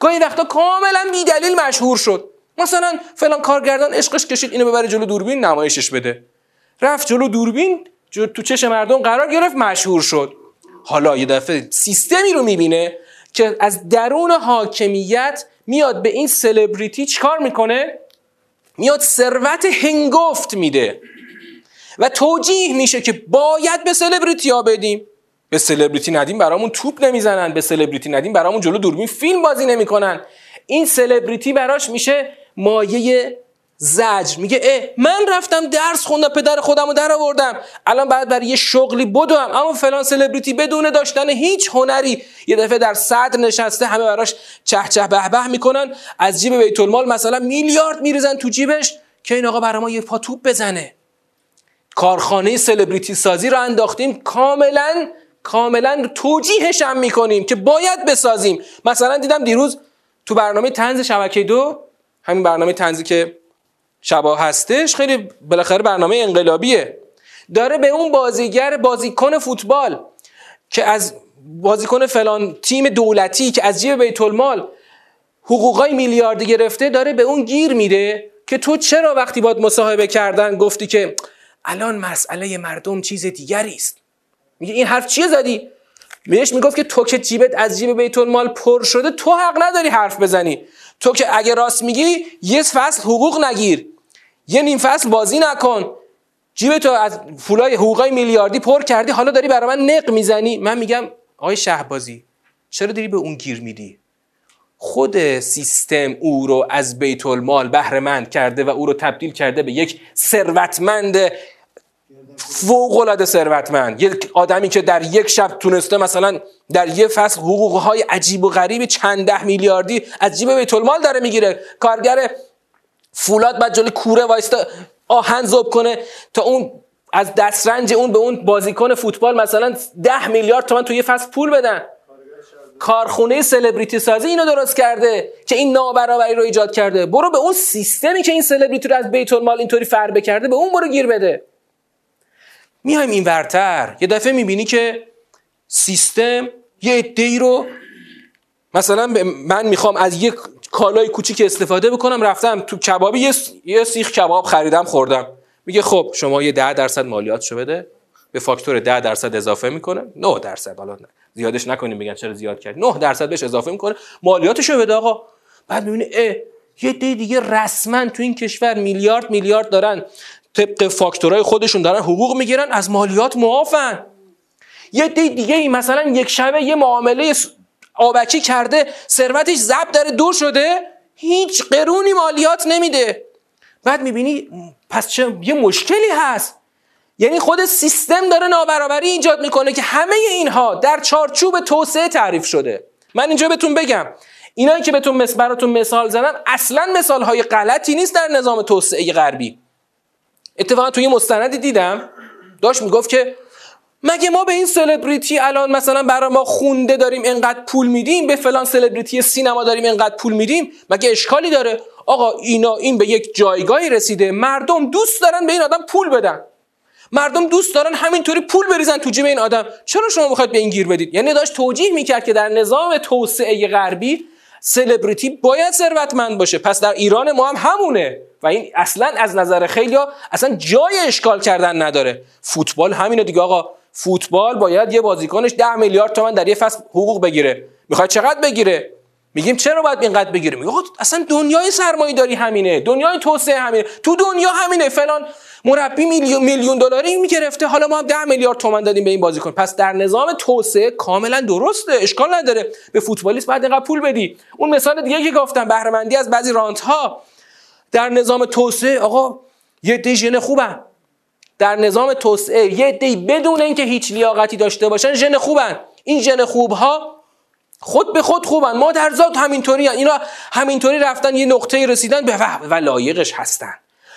گاهی وقتا کاملا بی دلیل مشهور شد. مثلا فلان کارگردان عشقش کشید اینو ببره جلو دوربین نمایشش بده. رفت جلو دوربین تو چش مردم قرار گرفت مشهور شد. حالا یه دفعه سیستمی رو می‌بینه که از درون حاکمیت میاد به این سلبریتی چیکار می‌کنه؟ میاد ثروت هنگفت میده. و توجیه میشه که باید به سلبریتی ها بدیم. به سلبریتی ندیم برامون توپ نمی‌زنن. به سلبریتی ندیم برامون جلو دوربین فیلم بازی نمی‌کنن. این سلبریتی براش میشه مایه زجر. میگه اه من رفتم درس خوندم پدر خودم رو در آوردم الان بعد برای یه شغلی بدوم. اما فلان سلبریتی بدون داشتن هیچ هنری. یه دفعه در صدر نشسته همه براش چه چه به به می‌کنن. از جیب بیت المال مثلا میلیارد میریزن تو جیبش که این آقا برای ما یه پا توپ بزنه. کارخانه سلبریتی سازی رو انداختیم. کاملا کاملا توجیهش هم می‌کنیم که باید بسازیم. مثلا دیدم دیروز تو برنامه تنز شبکه دو همین برنامه تنزی که شبا هستش خیلی بالاخره برنامه انقلابیه. داره به اون بازیگر بازیکن فوتبال که از بازیکن فلان تیم دولتی که از جیب بیت المال حقوقای میلیاردی گرفته داره به اون گیر میده که تو چرا وقتی باد مصاحبه کردن گفتی که الان مسئله مردم چیز دیگری است. میگه این حرف چیه زدی؟ بهش می‌گفت که تو که جیبت از جیب بیت المال پر شده تو حق نداری حرف بزنی. تو که اگه راست میگی یه فصل حقوق نگیر. یه نیم فصل بازی نکن. جیب تو از پولای حقوقای میلیاردی پر کردی حالا داری برای من نق می‌زنی. من میگم آقای شهبازی چرا داری به اون گیر میدی؟ خود سیستم او رو از بیت المال بهره مند کرده و او رو تبدیل کرده به یک ثروتمند فوق العاده ثروتمند. یک آدمی که در یک شب تونسته مثلا در یه فصل حقوقهای عجیب و غریب چند ده میلیاردی از جیب بیت المال داره می‌گیره. کارگر فولاد بعد جلوی کوره وایستا آهن زوب کنه تا اون از دسترنج اون به اون بازیکن فوتبال مثلا ده میلیارد تومن تو یه فصل پول بدن. کارخونه سلبریتی سازی اینو درست کرده که این نابرابری رو ایجاد کرده. برو به اون سیستمی که این سلبریتی رو از بیت المال اینطوری فربه کرده به اون برو گیر بده. میایم این ورتر. یه دفعه می‌بینی که سیستم یه عده‌ای رو مثلا من می‌خوام از یک کالای کوچیک استفاده بکنم رفتم تو کبابی یه, سیخ کباب خریدم خوردم. میگه خب شما یه ده درصد مالیاتشو بده. به فاکتور ده درصد اضافه می‌کنه. 9 درصد حالا زیادش نکنیم بگن چرا زیاد کرد. 9 درصد بهش اضافه می‌کنه. مالیاتشو بده آقا. بعد می‌بینی اه یه دی دیگه رسما تو این کشور میلیارد میلیارد دارن. طبق فاکتورهای خودشون دارن حقوق می‌گیرن از مالیات معافن. یه دی دیگه ای مثلا یک شبه یه معامله آبکی کرده ثروتش زب داره دور شده هیچ قرونی مالیات نمیده. بعد می‌بینی پس چه یه مشکلی هست. یعنی خود سیستم داره نابرابری ایجاد می‌کنه که همه اینها در چارچوب توسعه تعریف شده. من اینجا بهتون بگم. اینایی که بهتون براتون مثال زدم اصلا مثال های غلطی نیست در نظام توسعه غربی. اتفاقا توی مستندی دیدم داشت می‌گفت که مگه ما به این سلبریتی الان مثلا برای ما خونده داریم انقدر پول میدیم؟ به فلان سلبریتی سینما داریم انقدر پول میدیم؟ مگه اشکالی داره؟ آقا اینا این به یک جایگاهی رسیده. مردم دوست دارن به این آدم پول بدن. مردم دوست دارن همینطوری پول بریزن تو جیب این آدم. چرا شما می‌خواید به این گیر بدید؟ یعنی داشت توجیه می‌کرد که در نظام توسعه غربی سلبریتی باید ثروتمند باشه. پس در ایران ما هم همونه. و این اصلا از نظر خیلی اصلا جای اشکال کردن نداره. فوتبال همینه دیگه آقا. فوتبال باید یه بازیکنش ده میلیارد تومن در یه فصل حقوق بگیره. می‌خواد چقدر بگیره؟ میگیم چرا باید اینقدر بگیره؟ میگه اصلا دنیای سرمایه داری همینه. دنیای توسعه همینه. تو دنیا همینه. فلان مربی میلیون میلیون دلاری می‌گرفته. حالا ما هم 10 میلیارد تومن دادیم به این بازیکن. پس در نظام توسعه کاملا درسته. اشکال نداره. به فوتبالیست بعد اینقدر پول بدی. اون مثال دیگه که گفتم بهره از بعضی رانت ها در نظام توسعه آقا یه دیژن خوبن. در نظام توسعه یه دی بدون اینکه هیچ لیاقتی داشته باشن ژن خوبن. این ژن خوبها خود به خود خوبن. ما در ذات همینطوری هن. اینا همینطوری رفتن یه نقطه رسیدن به و لایقش هستن.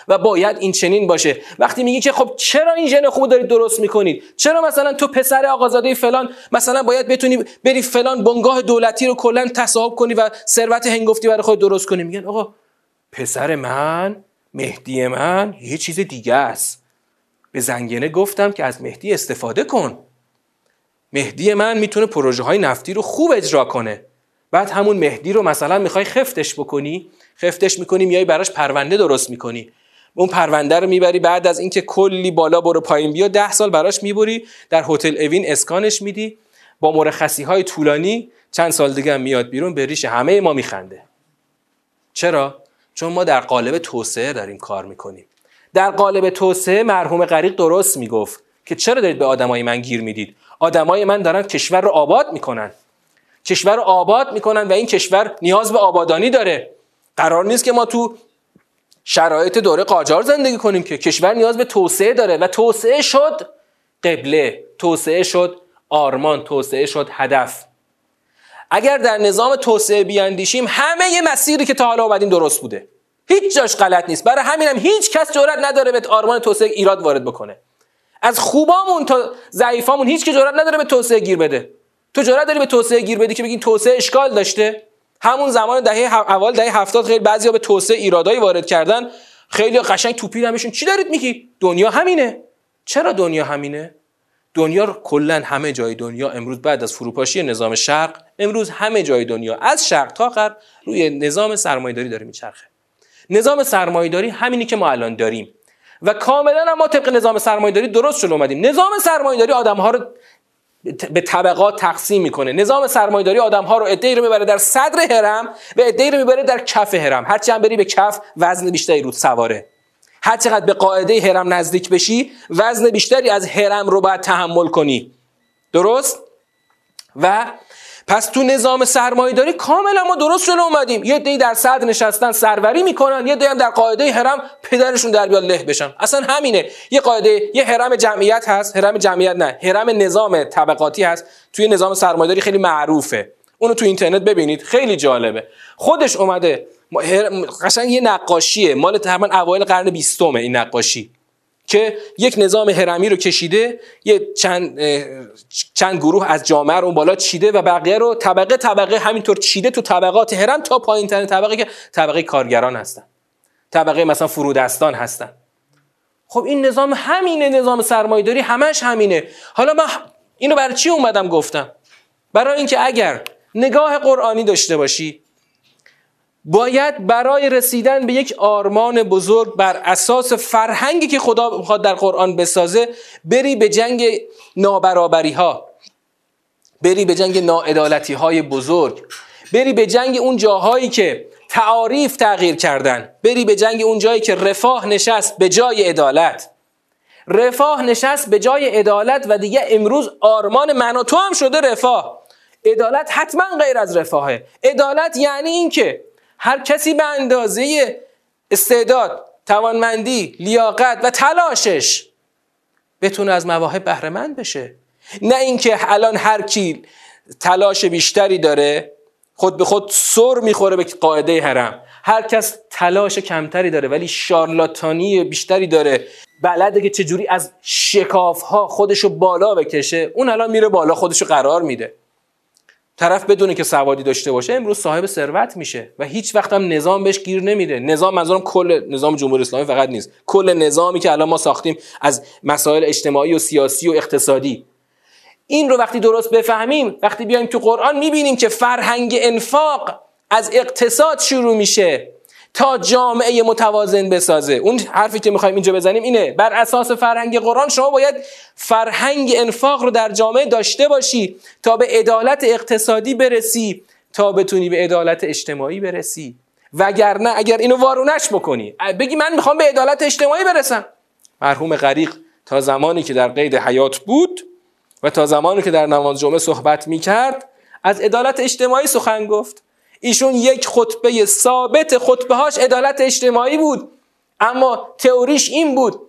و باید این چنین باشه. وقتی میگی که خب چرا این ژن خوب دارید درست می‌کنید؟ چرا مثلا تو پسر آقازاده فلان مثلا باید بتونی بری فلان بنگاه دولتی رو کلا تصاحب کنی و ثروت هنگفتی برای خود درست کنی؟ میگن آقا پسر من مهدی من یه چیز دیگه است. به زنگنه گفتم که از مهدی استفاده کن. مهدی من می‌تونه پروژه های نفتی رو خوب اجرا کنه. بعد همون مهدی رو مثلا می‌خوای خفتش بکنی خفتش می‌کنی میای براش پرونده درست می‌کنی. اون پرونده رو می‌بری بعد از اینکه کلی بالا برو پایین بیا ده سال براش می‌بری در هتل اوین اسکانش میدی. با مرخصی های طولانی چند سال دیگه هم میاد بیرون به ریش همه ما میخنده. چرا؟ چون ما در قالب توسعه داریم کار می‌کنیم. در قالب توسعه مرحوم غریق درست می‌گفت که چرا دارید به آدمای من گیر می‌دید؟ آدمای من دارن کشور رو آباد می‌کنن. کشور رو آباد می‌کنن و این کشور نیاز به آبادانی داره. قرار نیست که ما تو شرایط دوره قاجار زندگی کنیم که کشور نیاز به توسعه داره و توسعه شد قبله توسعه شد آرمان توسعه شد هدف. اگر در نظام توسعه بیاندیشیم همه یه مسیری که تا حالا اومدیم درست بوده. هیچ جاش غلط نیست. برای همینم هیچ کس جرئت نداره به آرمان توسعه ایراد وارد بکنه. از خوبامون تا ضعیفامون هیچ که جرئت نداره به توسعه گیر بده. تو جرأت داری به توسعه گیر بدی که بگین توسعه اشکال داشته؟ همون زمان دهه اول دهه هفتاد خیلی بعضیا به توسعه ایرادایی وارد کردن. خیلی قشنگ توپی نمیشون چی دارید میگی؟ دنیا همینه. چرا دنیا همینه؟ دنیا کلا همه جای دنیا امروز بعد از فروپاشی نظام شرق امروز همه جای دنیا از شرق تا غرب روی نظام سرمایه‌داری داره میچرخه. نظام سرمایه‌داری همینی که ما الان داریم. و کاملا ما طبق نظام سرمایه‌داری درست شل اومدیم. نظام سرمایه‌داری آدم‌ها رو به طبقات تقسیم می‌کنه. نظام سرمایه‌داری آدم‌ها رو عده‌ای رو می‌بره در صدر هرم و عده‌ای رو می‌بره در کف هرم هرچی هم بری به کف وزن بیشتری رو سواره. هر چقدر به قاعده هرم نزدیک بشی وزن بیشتری از هرم رو باید تحمل کنی. درست؟ و پس تو نظام سرمایه داری کاملا ما درست شده اومدیم. یه دی در صدر نشستن سروری می‌کنن یه دی هم در قاعده حرم پدرشون در بیاد له بشن. اصلا همینه. یه قاعده یه حرم جمعیت هست حرم جمعیت نه حرم نظام طبقاتی هست. توی نظام سرمایه داری خیلی معروفه. اونو تو اینترنت ببینید خیلی جالبه. خودش اومده قشنگ یه نقاشیه. مال تقریبا اوایل قرن بیستمه این نقاشی. که یک نظام هرمی رو کشیده یه چند چند گروه از جامعه رو بالا چیده و بقیه رو طبقه طبقه همینطور چیده تو طبقات هرم تا پایین ترین طبقه که طبقه کارگران هستن. طبقه مثلا فرودستان هستن. خب این نظام همینه نظام سرمایه‌داری همش همینه. حالا من اینو برای چی اومدم گفتم؟ برای اینکه اگر نگاه قرآنی داشته باشی باید برای رسیدن به یک آرمان بزرگ بر اساس فرهنگی که خدا می‌خواد در قرآن بسازه بری به جنگ نابرابری ها بری به جنگ ناعدالتی های بزرگ بری به جنگ اون جاهایی که تعاریف تغییر کردن بری به جنگ اون جایی که رفاه نشست به جای عدالت. رفاه نشست به جای عدالت و دیگه امروز آرمان من و تو هم شده رفاه. عدالت حتما غیر از رفاهه. عدالت یعنی اینکه هر کسی به اندازه استعداد توانمندی لیاقت و تلاشش بتونه از مواهب بهره مند بشه. نه اینکه الان هر کی تلاش بیشتری داره خود به خود سر می‌خوره به قاعده حرم. هر کس تلاش کمتری داره ولی شارلاتانی بیشتری داره. بلده که چجوری از شکاف ها خودشو بالا بکشه اون الان میره بالا خودشو قرار میده. طرف بدونه که سوادی داشته باشه امروز صاحب ثروت میشه و هیچ وقت هم نظام بهش گیر نمیده. نظام منظورم کل نظام جمهوری اسلامی فقط نیست. کل نظامی که الان ما ساختیم از مسائل اجتماعی و سیاسی و اقتصادی. این رو وقتی درست بفهمیم وقتی بیایم تو قرآن می‌بینیم که فرهنگ انفاق از اقتصاد شروع میشه. تا جامعه متوازن بسازه. اون حرفی که می‌خوایم اینجا بزنیم اینه بر اساس فرهنگ قرآن شما باید فرهنگ انفاق رو در جامعه داشته باشی تا به عدالت اقتصادی برسی تا بتونی به عدالت اجتماعی برسی. وگرنه اگر اینو وارونش بکنی بگی من می‌خوام به عدالت اجتماعی برسم. مرحوم غریق تا زمانی که در قید حیات بود و تا زمانی که در نماز جمعه صحبت می‌کرد از عدالت اجتماعی سخن گفت. ایشون یک خطبه ثابت خطبه هاش عدالت اجتماعی بود. اما تئوریش این بود.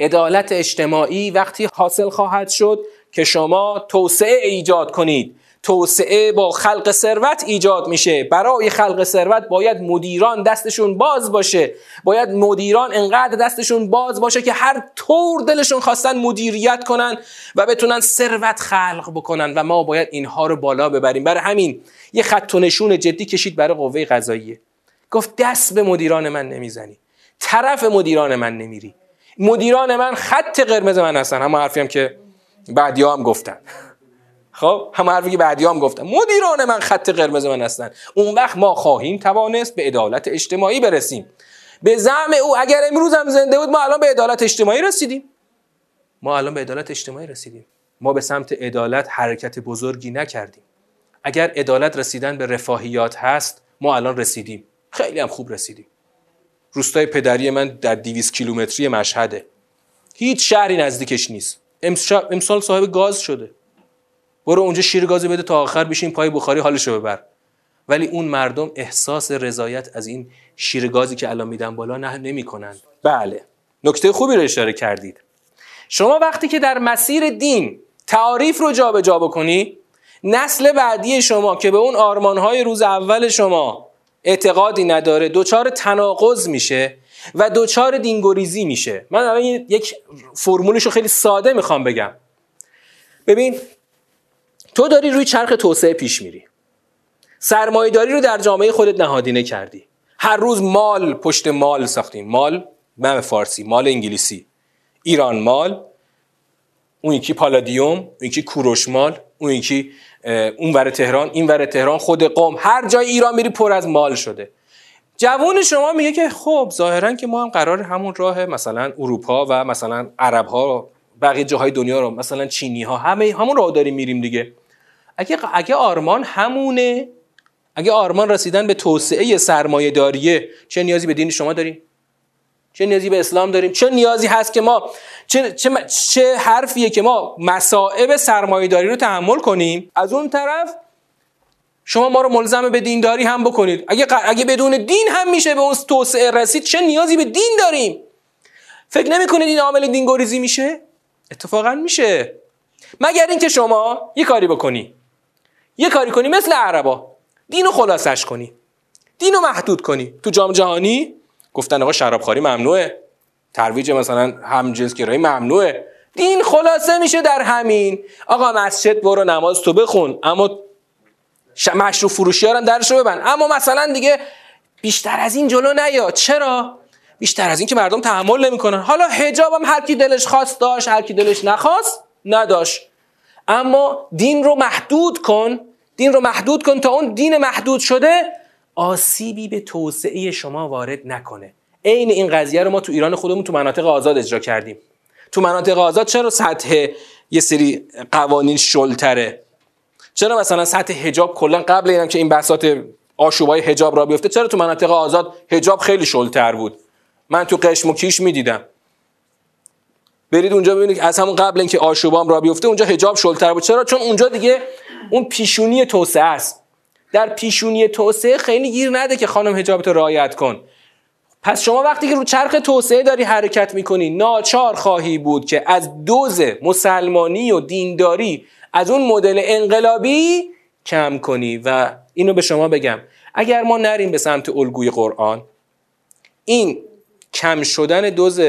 عدالت اجتماعی وقتی حاصل خواهد شد که شما توسعه ایجاد کنید. توسعه با خلق ثروت ایجاد میشه. برای خلق ثروت باید مدیران دستشون باز باشه. باید مدیران انقدر دستشون باز باشه که هر طور دلشون خواستن مدیریت کنن و بتونن ثروت خلق بکنن و ما باید اینها رو بالا ببریم. برای همین یه خط و نشون جدی کشید برای قوه قضاییه. گفت دست به مدیران من نمی‌زنی. طرف مدیران من نمیری. مدیران من خط قرمز من هستن. همه حرفی هم که بعدی هم گفتن. خب همه حرفی که بعدی هم گفتن مدیران من خط قرمز من هستن. اون وقت ما خواهیم توانست به عدالت اجتماعی برسیم. به زعم او اگر امروز هم زنده بود ما الان به عدالت اجتماعی رسیدیم. ما الان به عدالت اجتماعی رسیدیم. ما به سمت عدالت حرکت بزرگی نکردیم. اگر عدالت رسیدن به رفاهیات هست ما الان رسیدیم. خیلی هم خوب رسیدیم. روستای پدری من در 200 کیلومتری مشهده. هیچ شهری نزدیکش نیست. امسال صاحب گاز شده. برو اونجا شیر گازی بده تا آخر بشین پای بخاری حالشو ببر. ولی اون مردم احساس رضایت از این شیر گازی که الان میدن بالا نه نمی‌کنند بله. نکته خوبی رو اشاره کردید. شما وقتی که در مسیر دین تعاریف رو جابجا جا بکنی نسل بعدی شما که به اون آرمانهای روز اول شما اعتقادی نداره دوچار تناقض میشه و دوچار دینگوریزی میشه. من الان یک فرمولش رو خیلی ساده می‌خوام بگم. ببین تو داری روی چرخ توسعه پیش میری. سرمایه داری رو در جامعه خودت نهادینه کردی. هر روز مال پشت مال ساختیم مال من فارسی مال انگلیسی. ایران مال اون یکی پالادیوم اون یکی کوروش مال اون یکی اون ور تهران این ور تهران خود قوم. هر جای ایران میری پر از مال شده. جوون شما میگه که خب ظاهرا که ما هم قرار همون راه مثلا اروپا و مثلا عرب ها بقیه جاهای دنیا رو مثلا چینی ها همه همون راه داریم میریم دیگه. اگه اگه آرمان همونه اگه آرمان رسیدن به توسعه سرمایه داریه چه نیازی به دین شما داریم؟ چه نیازی به اسلام داریم؟ چه نیازی هست که ما چه, چه, چه حرفیه که ما مصائب سرمایه داری رو تحمل کنیم؟ از اون طرف شما ما رو ملزم به دینداری هم بکنید. اگه, اگه بدون دین هم میشه به اون توسعه رسید چه نیازی به دین داریم؟ فکر نمی کنید این عامل دینگوریزی میشه؟ اتفاقا میشه. مگر اینکه شما یه کاری بکنی. یه کاری کنی مثل عربا. دینو خلاصش کنی. دینو محدود کنی. تو جام جهانی گفتن آقا شرابخوری ممنوعه. ترویج مثلا همجنسگرایی ممنوعه. دین خلاصه میشه در همین. آقا مسجد برو نماز تو بخون. اما مشروع فروشی ها درشو ببن اما مثلا دیگه بیشتر از این جلو نیا. چرا؟ بیشتر از این که مردم تحمل نمی‌کنن. حالا حجاب هم هر کی دلش خواست داشت هر کی دلش نخواست نداشت. اما دین رو محدود کن دین رو محدود کن تا اون دین محدود شده آسیبی به توسعه شما وارد نکنه. عین این قضیه رو ما تو ایران خودمون تو مناطق آزاد اجرا کردیم. تو مناطق آزاد چرا سطح یه سری قوانین شلتره؟ چرا مثلا سطح حجاب کلا قبل اینم که این بساط آشوبای حجاب را بیفته چرا تو مناطق آزاد حجاب خیلی شلتر بود؟ من تو قشم و کیش می‌دیدم. برید اونجا ببینید از همون قبل اینکه آشوبام را بیفته اونجا حجاب شلتر بود. چرا؟ چون اونجا دیگه اون پیشونی توسعه است. در پیشونی توسعه خیلی گیر نده که خانم حجابت رو رعایت کن. پس شما وقتی که رو چرخ توسعه داری حرکت می‌کنی ناچار خواهی بود که از دوز مسلمانی و دینداری از اون مدل انقلابی کم کنی. و اینو به شما بگم. اگر ما نریم به سمت الگوی قرآن این کم شدن دوز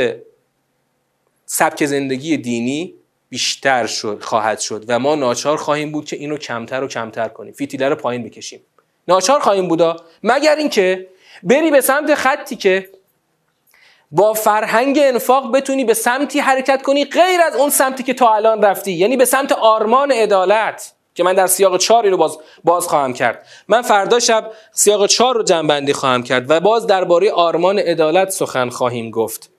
سبک زندگی دینی بیشتر شد خواهد شد و ما ناچار خواهیم بود که اینو کمتر و کمتر کنیم. فیتیله رو پایین بکشیم. ناچار خواهیم بودا مگر اینکه بری به سمت خطی که با فرهنگ انفاق بتونی به سمتی حرکت کنی غیر از اون سمتی که تا الان رفتی یعنی به سمت آرمان عدالت. که من در سیاق چاری رو باز, باز خواهم کرد. من فردا شب سیاق چار رو جنبندی خواهم کرد و باز درباره آرمان عدالت سخن خواهیم گفت.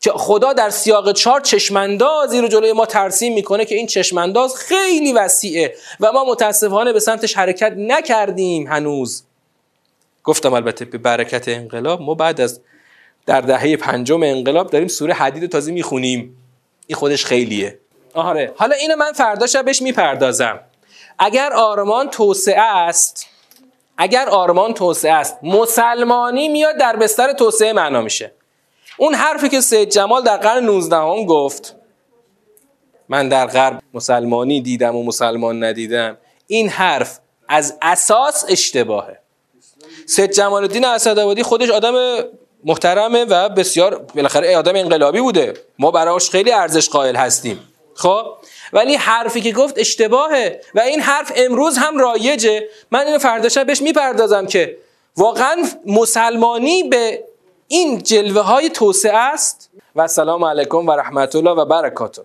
که خدا در سیاق چار چشمندازی رو جلوی ما ترسیم می‌کنه که این چشمنداز خیلی وسیعه و ما متاسفانه به سمتش حرکت نکردیم هنوز. گفتم البته به برکت انقلاب ما بعد از در دهه پنجم انقلاب داریم سوره حدید تازه می‌خونیم. این خودش خیلیه. آره. حالا اینو من فردا شبش می‌پردازم. اگر آرمان توسعه است اگر آرمان توسعه است مسلمانی میاد در بستر توسعه معنا میشه. اون حرفی که سید جمال در قرن 19 هم گفت من در غرب مسلمانی دیدم و مسلمان ندیدم این حرف از اساس اشتباهه. سید جمال الدین اسدآبادی خودش آدم محترمه و بسیار بالاخره آدم انقلابی بوده. ما براش خیلی ارزش قائل هستیم. خب؟ ولی حرفی که گفت اشتباهه. و این حرف امروز هم رایجه. من اینو فردا شب بهش می‌پردازم که واقعا مسلمانی به این جلوه های توسعه است. و السلام علیکم و رحمت الله و برکاته.